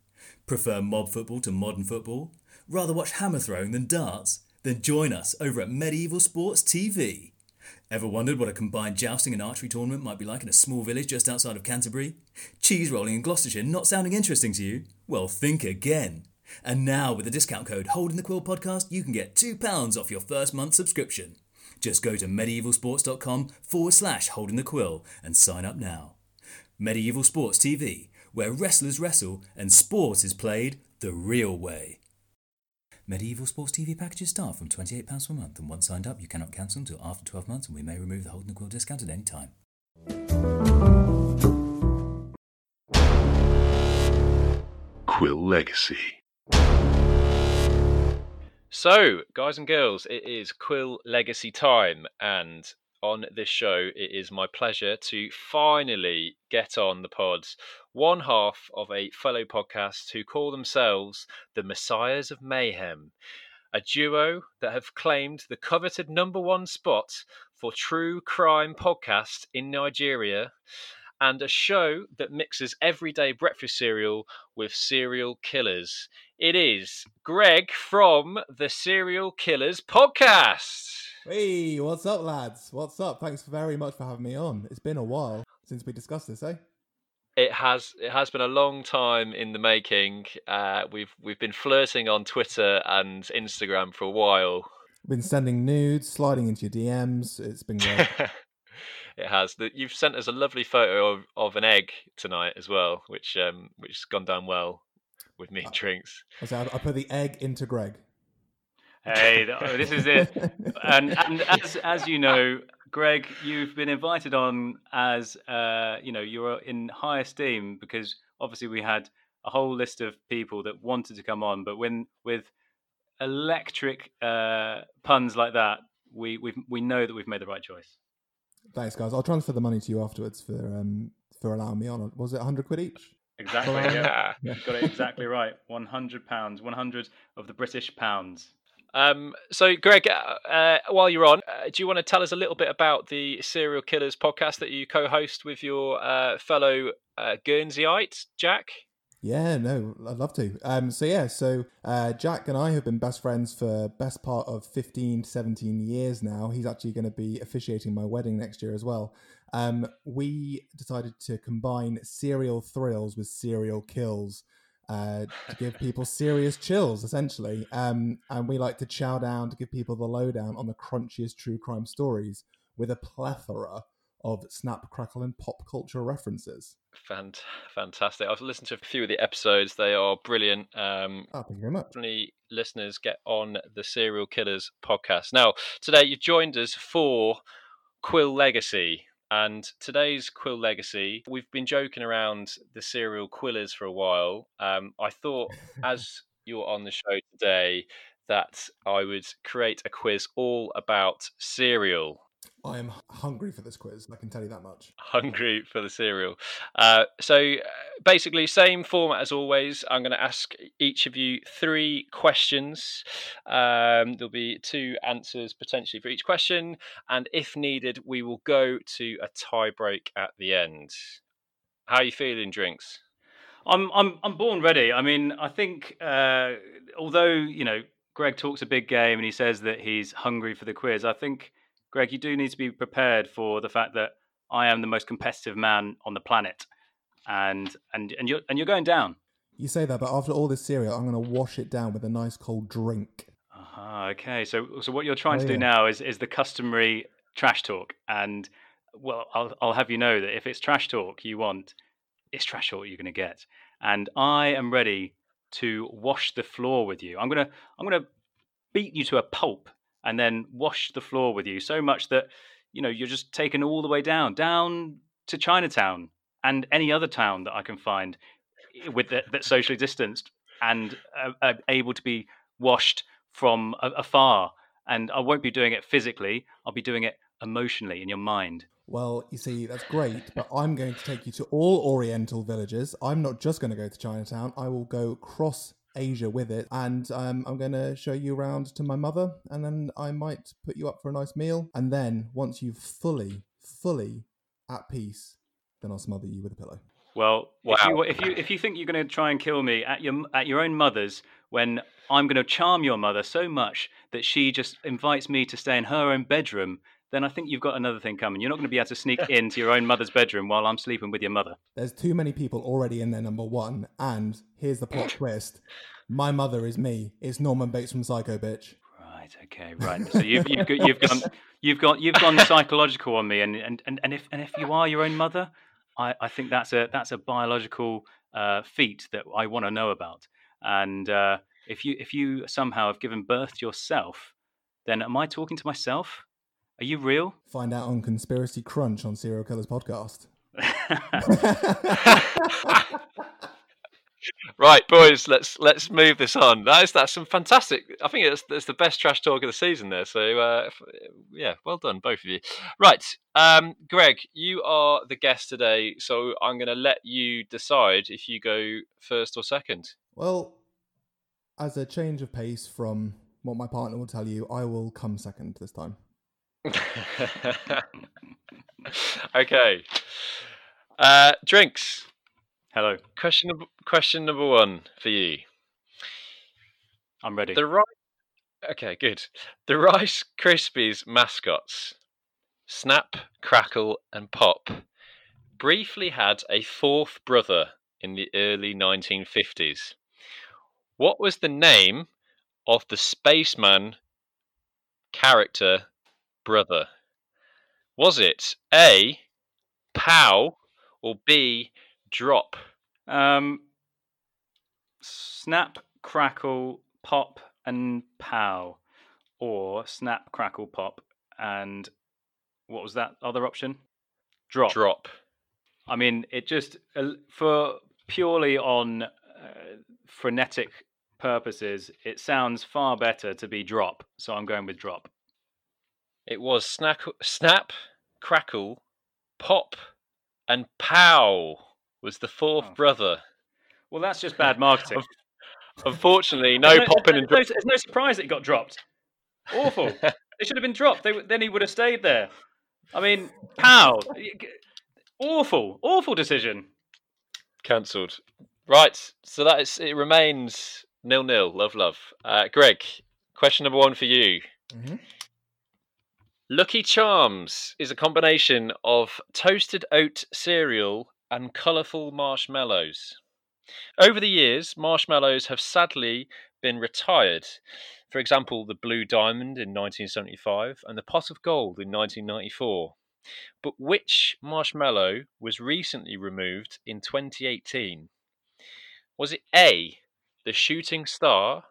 Prefer mob football to modern football? Rather watch hammer throwing than darts? Then join us over at Medieval Sports TV. Ever wondered what a combined jousting and archery tournament might be like in a small village just outside of Canterbury? Cheese rolling in Gloucestershire not sounding interesting to you? Well, think again. And now, with the discount code Holding the Quill Podcast, you can get £2 off your first month subscription. Just go to medievalsports.com forward slash Holding the Quill and sign up now. Medieval Sports TV, where wrestlers wrestle and sport is played the real way. Medieval Sports TV packages start from £28 per month, and once signed up, you cannot cancel until after 12 months, and we may remove the Holding the Quill discount at any time. Quill Legacy. So, guys and girls, it is Quill Legacy time, and on this show, it is my pleasure to finally get on the pods one half of a fellow podcast who call themselves the Messiahs of Mayhem, a duo that have claimed the coveted number one spot for true crime podcast in Nigeria. And a show that mixes everyday breakfast cereal with serial killers. It is Greg from the Serial Killers podcast. Hey, what's up, lads? What's up? Thanks very much for having me on. It's been a while since we discussed this, eh? It has it has been a long time in the making. Uh, we've we've been flirting on Twitter and Instagram for a while. Been sending nudes, sliding into your DMs. It's been great. it has. You've sent us a lovely photo of, of an egg tonight as well, which um which has gone down well with me and drinks. I said I put the egg into Greg. Hey, oh, this is it. And, and as as you know, Greg, you've been invited on as uh, you know you're in high esteem because obviously we had a whole list of people that wanted to come on, but when with electric uh, puns like that, we we we know that we've made the right choice. Thanks, guys. I'll transfer the money to you afterwards for um for allowing me on. Was it 100 quid each? Exactly. Yeah. Yeah. Got it exactly right. One hundred pounds. One hundred of the British pounds. Um, so, Greg, uh, uh, while you're on, uh, do you want to tell us a little bit about the Serial Killers podcast that you co-host with your uh, fellow uh, Guernseyite, Jack? Yeah, no, I'd love to. Um, so yeah, so uh, Jack and I have been best friends for best part of 15, 17 years now. He's actually going to be officiating my wedding next year as well. Um, we decided to combine serial thrills with serial kills uh, to give people serious chills, essentially. Um, and we like to chow down to give people the lowdown on the crunchiest true crime stories with a plethora of snap, crackle, and pop culture references. Fant- fantastic. I've listened to a few of the episodes. They are brilliant. Um, Oh, thank you very much. definitely listeners get on the Serial Killers podcast. Now, today you've joined us for Quill Legacy. And today's Quill Legacy, we've been joking around the serial quillers for a while. Um, I thought, as you're on the show today, that I would create a quiz all about cereal. I am hungry for this quiz. I can tell you that much. hungry for the cereal. Uh, so uh, basically, same format as always. I'm going to ask each of you three questions. Um, there'll be two answers potentially for each question, and if needed, we will go to a tie break at the end. How are you feeling, drinks? I'm I'm I'm born ready. I mean, I think uh, although you know Greg talks a big game and he says that he's hungry for the quiz, I think Greg, you do need to be prepared for the fact that I am the most competitive man on the planet, and and and you're and you're going down. You say that, but after all this cereal, I'm going to wash it down with a nice cold drink. Aha, okay. So so what you're trying Oh, to do yeah. now is is the customary trash talk, and well, I'll I'll have you know that if it's trash talk you want, it's trash talk you're going to get, and I am ready to wash the floor with you. I'm gonna I'm gonna beat you to a pulp and then wash the floor with you so much that you know you're just taken all the way down down to Chinatown and any other town that I can find eh, with that that's socially distanced and uh, uh, able to be washed from afar. And I won't be doing it physically. I'll be doing it emotionally in your mind. Well, you see, that's great, but I'm going to take you to all Oriental villages. I'm not just going to go to Chinatown. I will go cross Asia with it, and um, I'm going to show you around to my mother, and then I might put you up for a nice meal. And then, once you've fully, fully at peace, then I'll smother you with a pillow. Well, if Wow. you if you if you think you're going to try and kill me at your at your own mother's, when I'm going to charm your mother so much that she just invites me to stay in her own bedroom, then I think you've got another thing coming. You're not going to be able to sneak into your own mother's bedroom while I'm sleeping with your mother. There's too many people already in there, number one. And here's the plot twist my mother is me. It's Norman Bates from Psycho Bitch. Right. Okay. Right. So you've you've got, you've gone you've got you've gone psychological on me, and and, and, and if and if you are your own mother, I, I think that's a that's a biological uh, feat that I want to know about. And uh, if you if you somehow have given birth to yourself, then am I talking to myself? Are you real? Find out on Conspiracy Crunch on Serial Killers Podcast. Right, boys, let's let's move this on. That is that's some fantastic. I think it's that's the best trash talk of the season there. So uh, yeah, well done, both of you. Right, um, Greg, you are the guest today, so I'm going to let you decide if you go first or second. Well, as a change of pace from what my partner will tell you, I will come second this time. okay, uh, drinks. Hello, Question number, question number one for you. I'm ready. The Rice. Okay, good. The Rice Krispies mascots, Snap, Crackle, and Pop, briefly had a fourth brother in the early 1950s. What was the name of the spaceman character brother? Was it A. Pow or B. Drop? Um, snap, crackle, pop, and pow, or snap, crackle, pop, and what was that other option? Drop. Drop. I mean, it just uh, for purely on frenetic purposes, it sounds far better to be drop. So I'm going with drop. It was snack, snap, crackle, pop, and pow was the fourth Oh. brother. Well, that's just bad marketing. Unfortunately, no There's popping and there's no, no surprise that it got dropped. Awful. they should have been dropped. They, then he would have stayed there. I mean, pow. Awful, awful decision. cancelled. Right, so that is it. Remains nil nil. Love, love. Uh, Greg, question number one for you. Mhm. Lucky Charms is a combination of toasted oat cereal and colourful marshmallows. Over the years, marshmallows have sadly been retired. For example, the Blue Diamond in 1975 and the Pot of Gold in 1994. But which marshmallow was recently removed in 2018? Was it A, the shooting star,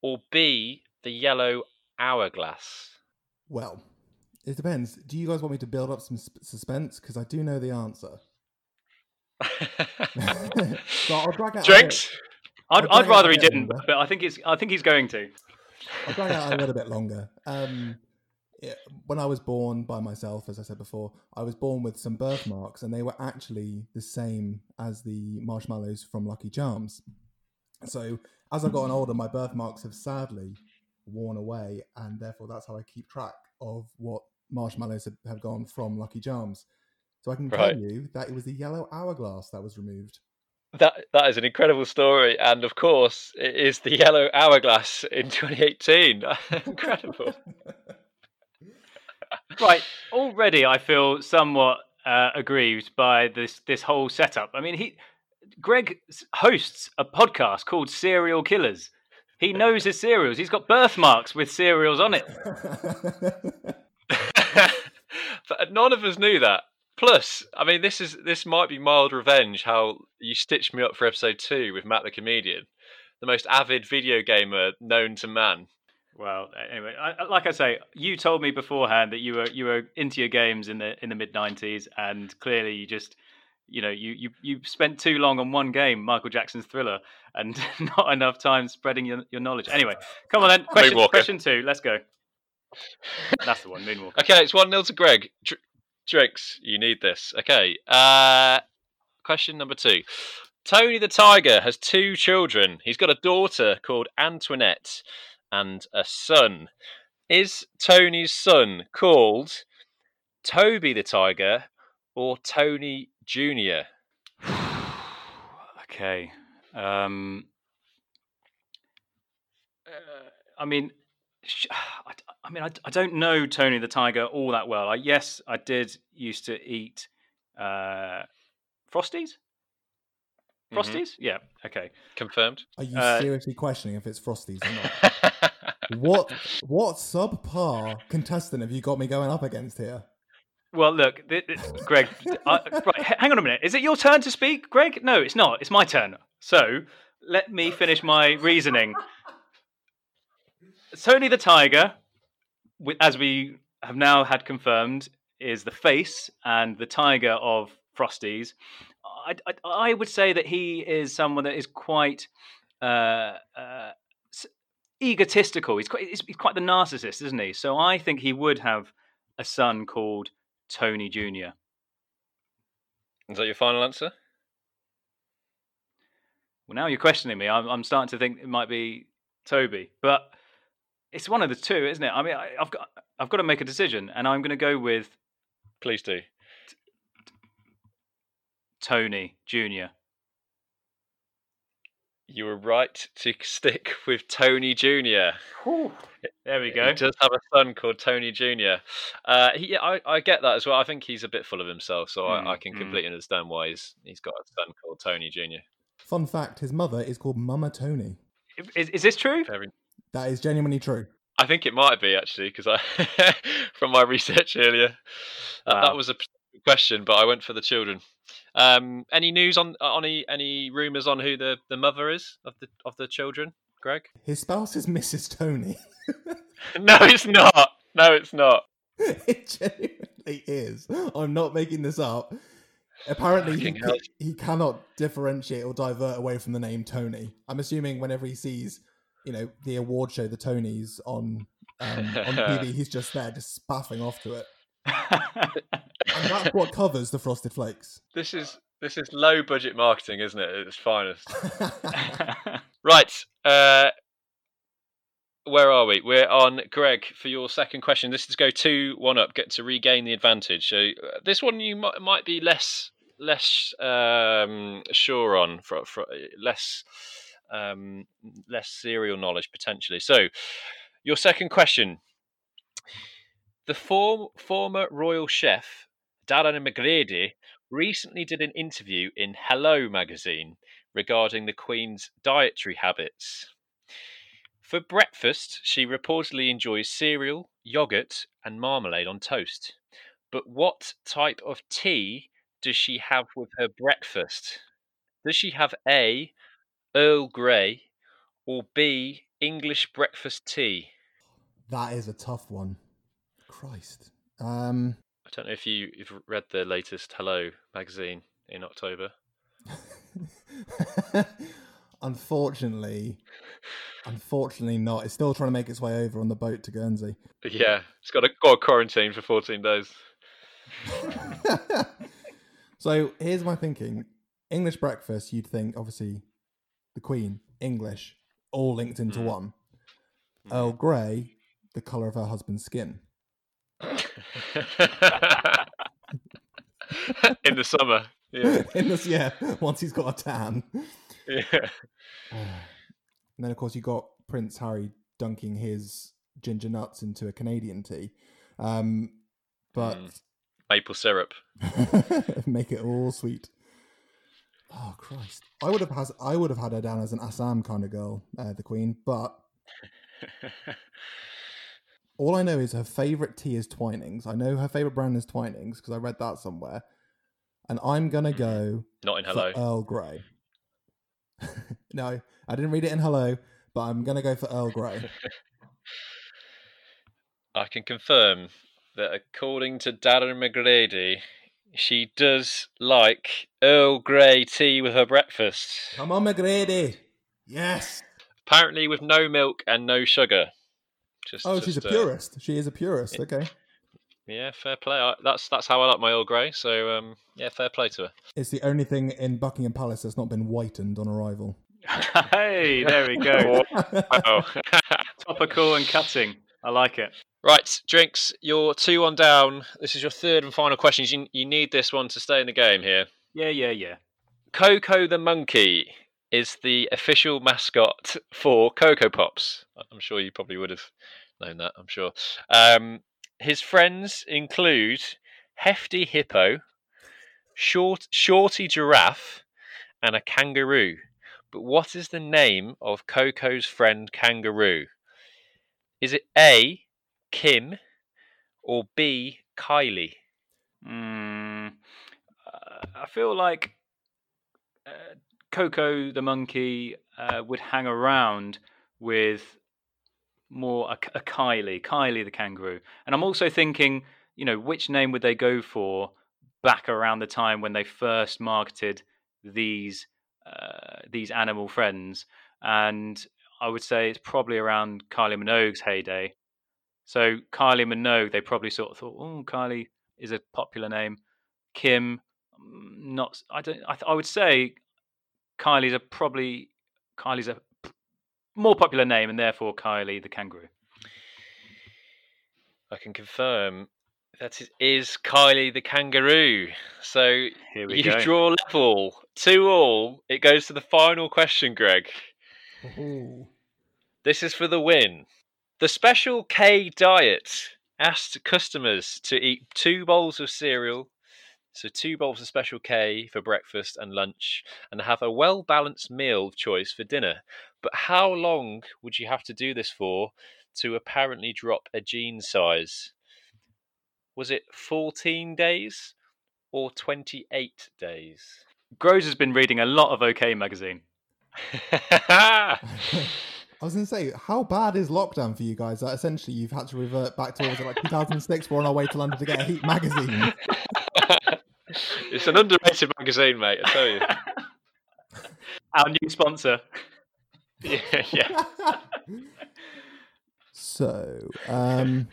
or B, the yellow hourglass? Well, it depends. Do you guys want me to build up some sp- suspense? Because I do know the answer. so I'll drag out Drinks. I'd, I'd rather he didn't, longer. but I think it's. I think he's going to. I'll drag out a little bit longer. Um, yeah, when I was born by myself, as I said before, I was born with some birthmarks, and they were actually the same as the marshmallows from Lucky Charms. So as I've gotten older, my birthmarks have sadly worn away, and therefore that's how I keep track of what marshmallows have, have gone from Lucky Charms. So I can Right. tell you that it was the yellow hourglass that was removed. That that is an incredible story, and of course, it is the yellow hourglass in 2018. Incredible. Right. Already, I feel somewhat uh, aggrieved by this this whole setup. I mean, he Greg hosts a podcast called Serial Killers. He knows his cereals. He's got birthmarks with cereals on it. but none of us knew that. Plus, I mean, this is this might be mild revenge. How you stitched me up for episode two with Matt the comedian, the most avid video gamer known to man. Well, anyway, I, I- like I say, you told me beforehand that you were you were into your games in the in the mid '90s, and clearly you just, you know, you you you spent too long on one game, Michael Jackson's Thriller, and not enough time spreading your, your knowledge. Anyway, come on then. Question Moonwalker. question two. Let's go. That's the one, Moonwalker. Okay, it's one 0 to Greg. Dr- Drinks, you need this. Okay. Uh, question number two. Tony the Tiger has two children. He's got a daughter called Antoinette and a son. Is Tony's son called Toby the Tiger or Tony Jr.? okay. Um, uh, I mean, sh- I, d- I mean, I, d- I don't know Tony the Tiger all that well. I, yes, I did used to eat uh, Frosties. Mhm. Frosties? Yeah. Okay. Confirmed. Are you Uh, seriously questioning if it's Frosties or not? what what subpar contestant have you got me going up against here? Well, look, th- th- Greg. I, right, hang on a minute. Is it your turn to speak, Greg? No, it's not. It's my turn. So let me finish my reasoning. Tony the Tiger, as we have now had confirmed, is the face and the tiger of Frosties. I, I, I would say that he is someone that is quite uh, uh, egotistical. He's quite, he's quite the narcissist, isn't he? So I think he would have a son called Tony Jr. Is that your final answer? Well, now you're questioning me. I'm, I'm starting to think it might be Toby, but it's one of the two, isn't it? I mean, I, I've got I've got to make a decision, and I'm going to go with Please do. Tony Jr. You were right to stick with Tony Jr. There we go. He go. does have a son called Tony Jr. Uh, he, I, I get that as well. I think he's a bit full of himself, so I, I Mm, can mm. completely understand why he's he's got a son called Tony Jr. Fun fact: his mother is called Mama Tony. Is, is this true? Very, That is genuinely true. I think it might be actually because I, from my research earlier, uh, Wow. that was a p- question, but I went for the children. Um, any news on on any any rumors on who the, the mother is of the of the children, Greg? His spouse is Mrs. Tony. no, it's not. No, it's not. it genuinely is. I'm not making this up. Apparently, he, he cannot differentiate or divert away from the name Tony. I'm assuming whenever he sees, you know, the award show, the Tonys on um, on TV, he's just there, just spaffing off to it, and that's what covers the Frosted Flakes. This is this is low budget marketing, isn't it? At its finest. Right. Uh, where are we? We're on Greg for your second question. This is go two one up, get to regain the advantage. So uh, this one you might, might be less less um, sure on, for, for less um, less serial knowledge potentially. So your second question: the form, former royal chef Darren McGrady recently did an interview in Hello magazine regarding the Queen's dietary habits. For breakfast, she reportedly enjoys cereal, yogurt, and marmalade on toast. But what type of tea does she have with her breakfast? Does she have A, Earl Grey, or B, English breakfast tea? That is a tough one. Christ. Um, I don't know if you, you've read the latest Hello magazine in October. unfortunately, unfortunately not. It's still trying to make its way over on the boat to Guernsey. Yeah, it's got a, got a quarantine for 14 days. so here's my thinking: English breakfast. You'd think, obviously, the Queen, English, all linked into Mm. one. Earl Grey, the color of her husband's skin. in the summer. Yeah. In this, yeah, once he's got a tan. yeah. and then, of course, you got Prince Harry dunking his ginger nuts into a Canadian tea. Um, but Mm. Maple syrup. make it all sweet. Oh Christ! I would have has I would have had her down as an Assam kind of girl, uh, the Queen. But all I know is her favorite tea is Twinings. I know her favorite brand is Twinings because I read that somewhere. And I'm gonna mm-hmm. go Not in hello. Earl Grey. no, I didn't read it in Hello, but I'm gonna go for Earl Grey. I can confirm that according to Darren McGrady, she does like Earl Grey tea with her breakfast. Come on, McGrady. Yes. Apparently with no milk and no sugar. Just, Oh, she's a just, uh, purist. She is a purist. Okay. yeah, fair play. I, that's that's how I like my Earl Grey. So um, yeah, fair play to her. It's the only thing in Buckingham Palace that's not been whitened on arrival. hey, there we go. Topical and cutting. I like it. right, drinks. You're two on down. This is your third and final question. You, you need this one to stay in the game here. Yeah, yeah, yeah. Coco the monkey is the official mascot for Coco Pops. I'm sure you probably would have known that. I'm sure. Um, his friends include Hefty Hippo, Short Shorty Giraffe, and a kangaroo. But what is the name of Coco's friend kangaroo? Is it A. Kim or B. Kylie? Mm, uh, I feel like uh, Coco the monkey uh, would hang around with more a, a Kylie, Kylie the kangaroo. And I'm also thinking, you know, which name would they go for back around the time when they first marketed these uh, these animal friends? And I would say it's probably around Kylie Minogue's heyday. So Kylie Minogue, they probably sort of thought, oh, Kylie is a popular name. Kim, mm, not. I don't. I, th- I would say Kylie's a probably Kylie's a more popular name, and therefore Kylie the kangaroo. I can confirm that it is Kylie the kangaroo. So Here we you go. draw level two all. It goes to the final question, Greg. Ooh. This is for the win. The Special K diet asked customers to eat two bowls of cereal, so two bowls of Special K for breakfast and lunch, and have a well balanced meal of choice for dinner. But how long would you have to do this for to apparently drop a jean size? Was it 14 days or 28 days? Groves has been reading a lot of OK magazine. I was going to say, how bad is lockdown for you guys? That essentially you've had to revert back to what was it like 2006? We're on our way to London to get a Heat magazine. It's an underrated magazine, mate. I tell you. Our new sponsor. Yeah, yeah. so, um,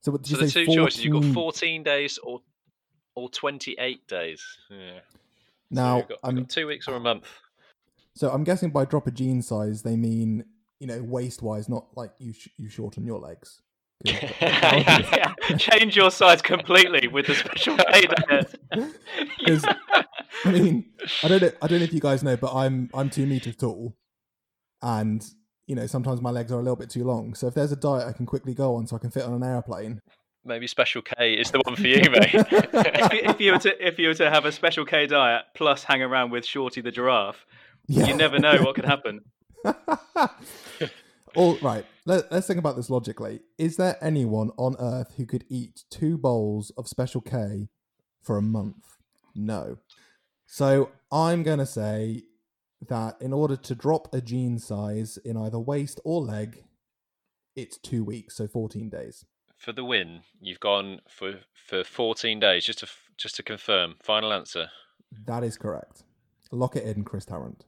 so what did So you the say? two choices: you've got 14 14 days or or 28 days. Yeah. Now, you've got, I'm got two weeks or a month. so I'm guessing by drop a jean size they mean you know waist wise, not like you sh- you shorten your legs. 'Cause- yeah, change your size completely with the special K diet. 'Cause, I mean, I don't know. I don't know if you guys know, but I'm I'm two meters tall, and you know sometimes my legs are a little bit too long. So if there's a diet I can quickly go on, so I can fit on an airplane. Maybe Special K is the one for you, mate. if, you, if you were to if you were to have a special K diet plus hang around with Shorty the giraffe, Yeah. you never know what could happen. All right. Let, let's think about this logically. Is there anyone on Earth who could eat two bowls of Special K for a month? No. So I'm going to say that in order to drop a jean size in either waist or leg, it's two weeks, so 14 days. for the win, you've gone for for 14 days. Just to just to confirm, final answer. That is correct. Lock it in, Chris Tarrant.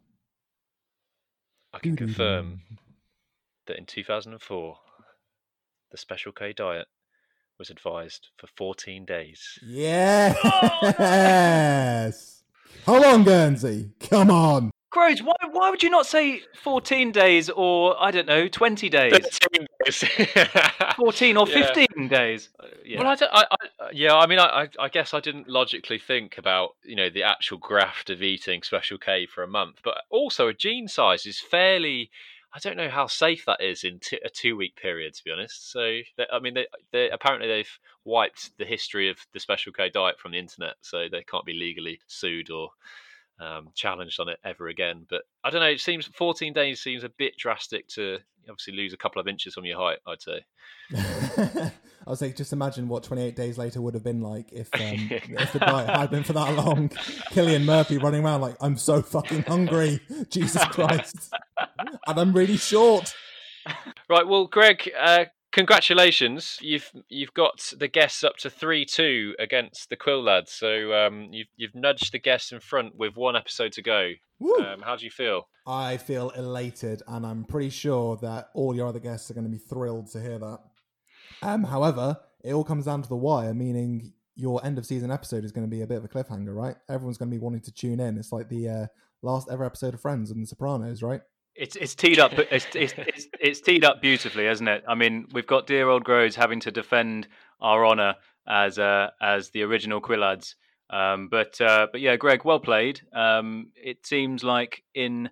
I can confirm that in 2004, the Special K diet was advised for 14 days. Yes. Come on, Guernsey. Come on. Crows, why why would you not say fourteen days or I don't know twenty days, 13 days. fourteen or Yeah. fifteen days? Uh, yeah. Well, I, don't, I, I, yeah, I mean, I, I I guess I didn't logically think about you know the actual graft of eating Special K for a month, but also a jean size is fairly. I don't know how safe that is in t- a two-week period, to be honest. So, they, I mean, they, they apparently they've wiped the history of the Special K diet from the internet, so they can't be legally sued or um, challenged on it ever again. But I don't know. It seems 14 days seems a bit drastic to obviously lose a couple of inches from your height. I'd say. I was like, just imagine what 28 days later would have been like if um, if the diet had been for that long. Cillian Murphy running around like, I'm so fucking hungry, Jesus Christ, and I'm really short. Right. Well, Greg, uh, congratulations. You've you've got the guests up to three two against the Quill lads. So um, you've you've nudged the guests in front with one episode to go. Um, how do you feel? I feel elated, and I'm pretty sure that all your other guests are going to be thrilled to hear that. Um, however, it all comes down to the wire, meaning your end of season episode is going to be a bit of a cliffhanger, right? Everyone's going to be wanting to tune in. It's like the uh, last ever episode of Friends and The Sopranos, right? It's it's teed up. It's, it's it's it's teed up beautifully, isn't it? I mean, we've got dear old Groves having to defend our honour as uh, as the original Quillads. Um, but uh, but yeah, Greg, well played. Um, it seems like in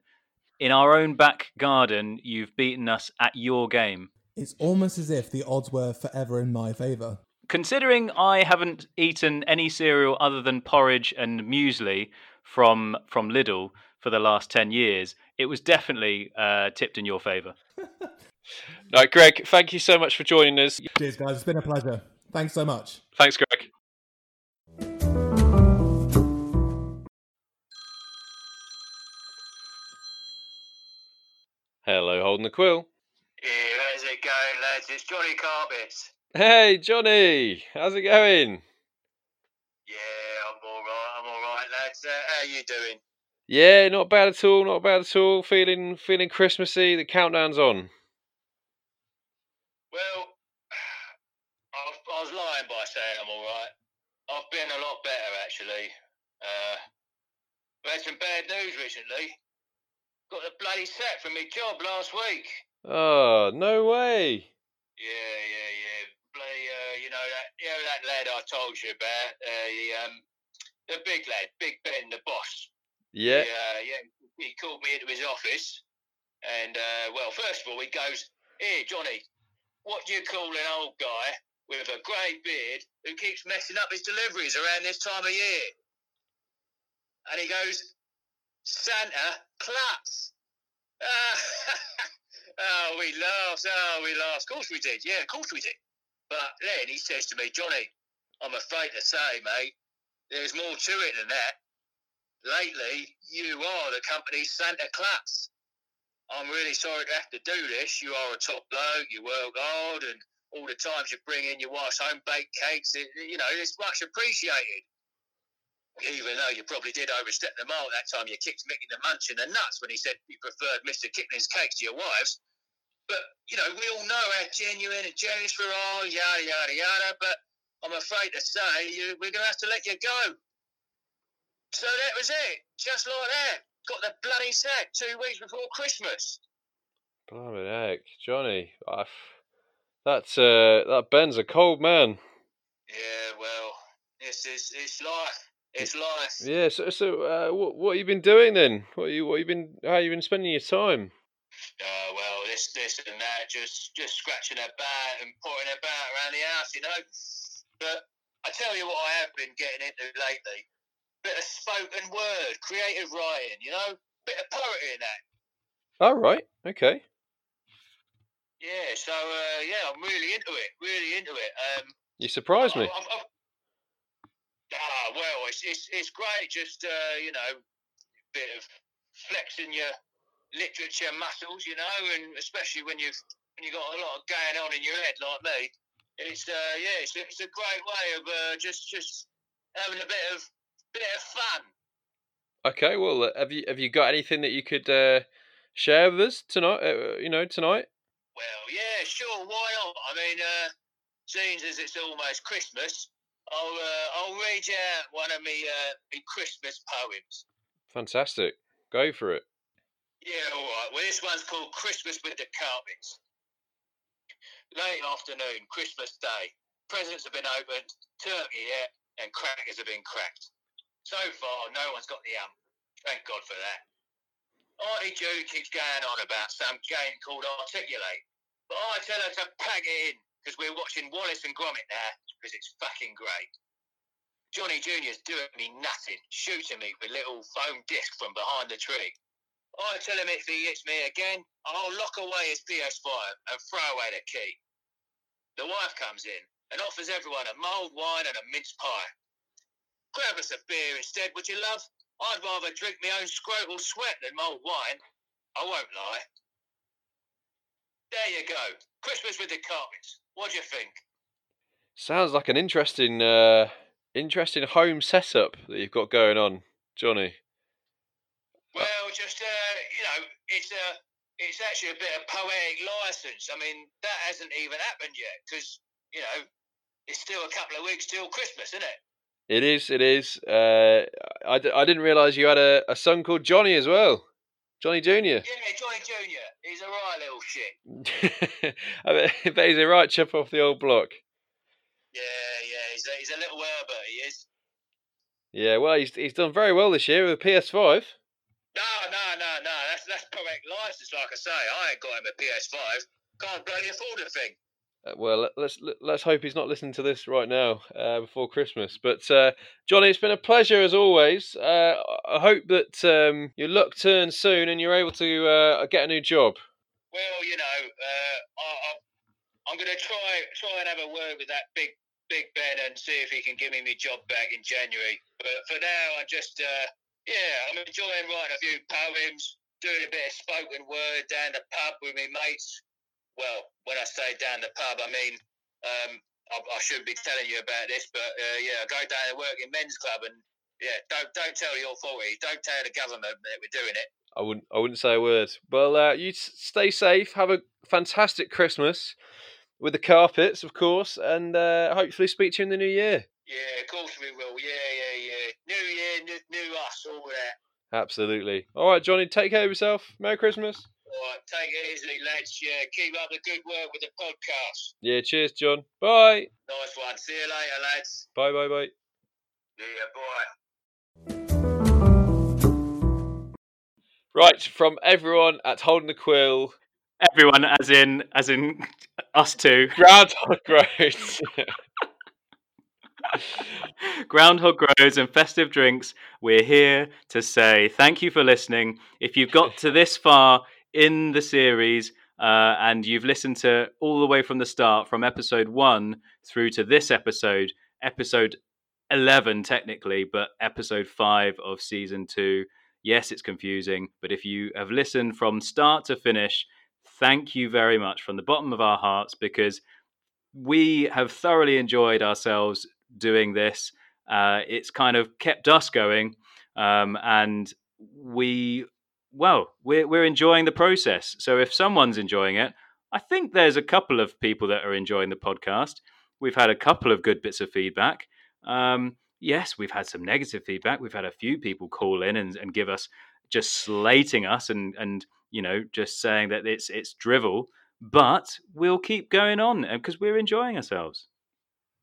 in our own back garden, you've beaten us at your game. It's almost as if the odds were forever in my favour. Considering I haven't eaten any cereal other than porridge and muesli from from Lidl for the last ten years, it was definitely uh, tipped in your favour. Right, Greg. Thank you so much for joining us. Cheers, guys. It's been a pleasure. Thanks so much. Thanks, Greg. Hello, holding the quill. Yeah, how's it going, lads? It's Johnny Carpets. Hey, Johnny. How's it going? Yeah, I'm all right. I'm all right, lads. Uh, how you doing? Yeah, not bad at all. Not bad at all. Feeling feeling Christmassy. The countdown's on. Well, I was, I was lying by saying I'm all right. I've been a lot better, actually. Uh, I've had some bad news recently. Got the bloody sack from my job last week. Oh, no way. Yeah, yeah, yeah. Bloody, uh, you know that, you know that lad I told you about. Uh, the um, the big lad, Big Ben, the boss. Yeah. Yeah, yeah. He called me into his office, and uh, well, first of all, he goes, "Here, Johnny, what do you call an old guy with a grey beard who keeps messing up his deliveries around this time of year?" And he goes, "Santa Claus." Ah, oh, we laughed. Oh, we laughed. Of course we did. Yeah, of course we did. But then he says to me, Johnny, I'm afraid to say, mate, there's more to it than that. Lately, you are the company's Santa Claus. I'm really sorry to have to do this. You are a top bloke. You work hard, and all the times you bring in your wife's home baked cakes, it, you know, it's much appreciated. Even though you probably did overstep the mark that time, you kicked Mickey the Munch in the nuts when he said he preferred Mr. Kipling's cakes to your wife's. But, you know, we all know how genuine and generous we are, yada, yada, yada. But I'm afraid to say you, we're going to have to let you go. So that was it. Just like that. Got the bloody sack two weeks before Christmas. Blimey heck, Johnny. I, that's uh, that Ben's a cold man. Yeah, well, it's it's, it's life. It's life. Yeah. So, so uh, what what you been doing then? What you what you been how you been spending your time? Uh, well, this this and that, just just scratching about and pouring about around the house, you know. But I tell you what, I have been getting into lately. Bit of spoken word, creative writing, you know. Bit of poetry in that. All right. Okay. Yeah. So uh, yeah, I'm really into it. Really into it. Um, You surprised me. I- I've- I've- ah, well, it's, it's, it's great just, uh, you know, bit of flexing your literature muscles, you know, and especially when you've when you've got a lot of going on in your head like me. It's, uh, yeah, it's, it's a great way of uh, just just having a bit of bit of fun. Okay. Well, uh, have you have you got anything that you could uh, share with us tonight? Uh, you know, tonight. Well, yeah, sure, why not? I mean, uh, seeing as it's almost Christmas, I'll uh, I'll read you out one of me uh, me Christmas poems. Fantastic. Go for it. Yeah, all right. Well, this one's called Christmas with the Carpets. Late afternoon, Christmas Day. Presents have been opened, turkey yet, and crackers have been cracked. So far, no one's got the ump. Thank God for that. Auntie Jude keeps going on about some game called Articulate, but I tell her to pack it in because we're watching Wallace and Gromit now because it's fucking great. Johnny Jr.'s doing me nothing, shooting me with little foam disc from behind the tree. I tell him if he hits me again, I'll lock away his PS5 and throw away the key. The wife comes in and offers everyone a mulled wine and a mince pie. Grab us a beer instead, would you, love? I'd rather drink my own scrotal sweat than mulled wine. I won't lie. There you go. Christmas with the carpets. What do you think? Sounds like an interesting, uh, interesting home setup that you've got going on, Johnny. Well, just uh, you know, it's a, it's actually a bit of poetic license. I mean, that hasn't even happened yet because you know, it's still a couple of weeks till Christmas, isn't it? It is. It is. Uh, I, d- I didn't realise you had a, a son called Johnny as well, Johnny Junior. Yeah, Johnny Junior. He's a right little shit. I bet- he's a right chip off the old block. Yeah, yeah. He's a, he's a little Herbert. He is. Yeah, well, he's he's done very well this year with a PS5. No, no, no, no. That's that's poetic license. Like I say, I ain't got him a PS5. Can't bloody afford a thing. Uh, well, let- let's let- let's hope he's not listening to this right now uh, before Christmas. But uh, Johnny, it's been a pleasure as always. Uh, I hope that um, your luck turns soon and you're able to uh, get a new job. Well, you know, uh, I, I'm going to try try and have a word with that big Big Ben and see if he can give me my job back in January. But for now, I'm just yeah, I'm enjoying writing a few poems, doing a bit of spoken word down the pub with my mates. Well, when I say down the pub, I mean um, I, I shouldn't be telling you about this, but uh, yeah, I go down to work in men's club and. Yeah, don't don't tell the authorities. Don't tell the government that we're doing it. I wouldn't I wouldn't say a word. Well, uh, you stay safe. Have a fantastic Christmas with the carpets, of course, and uh, hopefully speak to you in the new year. Yeah, of course we will. Yeah, yeah, yeah. New year, new, new us, all that. Absolutely. All right, Johnny, take care of yourself. Merry Christmas. All right, take it easy, lads. Yeah, keep up the good work with the podcast. Yeah, cheers, John. Bye. Nice one. See you later, lads. Bye, bye, bye. Yeah, bye. Right, from everyone at Holding the Quill, Everyone, as in as in us two, Groundhog Road. Groundhog Grows and festive drinks. We're here to say thank you for listening. If you've got to this far in the series uh, and you've listened to all the way from the start, from episode one through to this episode, episode 11 technically, but episode five of season two. Yes, it's confusing, but if you have listened from start to finish, thank you very much from the bottom of our hearts because we have thoroughly enjoyed ourselves doing this. Uh, it's kind of kept us going, um, and we, well, we're we're enjoying the process. So if someone's enjoying it, I think there's a couple of people that are enjoying the podcast. We've had a couple of good bits of feedback. Um, yes, we've had some negative feedback. We've had a few people call in and, and give us just slating us and and you know just saying that it's it's drivel. But we'll keep going on because we're enjoying ourselves.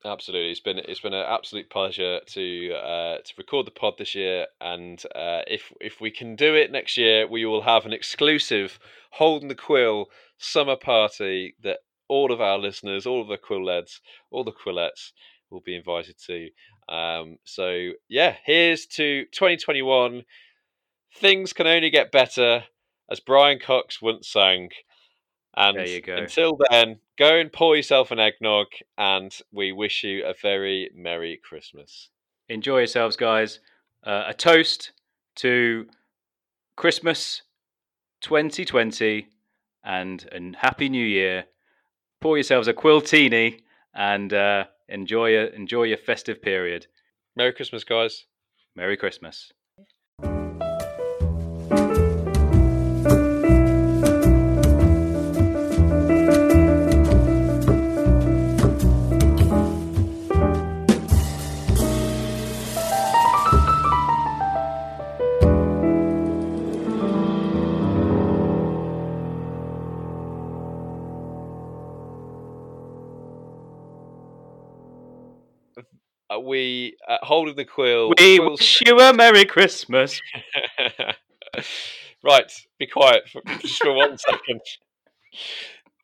Absolutely, it's been it's been an absolute pleasure to uh, to record the pod this year, and uh, if if we can do it next year, we will have an exclusive holding the quill summer party that all of our listeners, all of the quilleds, all the quillettes will be invited to. Um, so yeah, here's to 2021. Things can only get better, as Brian Cox once sang. And There you go. until then, go and pour yourself an eggnog, and we wish you a very merry Christmas. Enjoy yourselves, guys. Uh, a toast to Christmas 2020 and a happy new year. Pour yourselves a quiltini and uh, enjoy your, enjoy your festive period. Merry Christmas, guys. Merry Christmas. Uh, holding the quill. We Quill's- wish you a Merry Christmas. right, be quiet for, just for one second.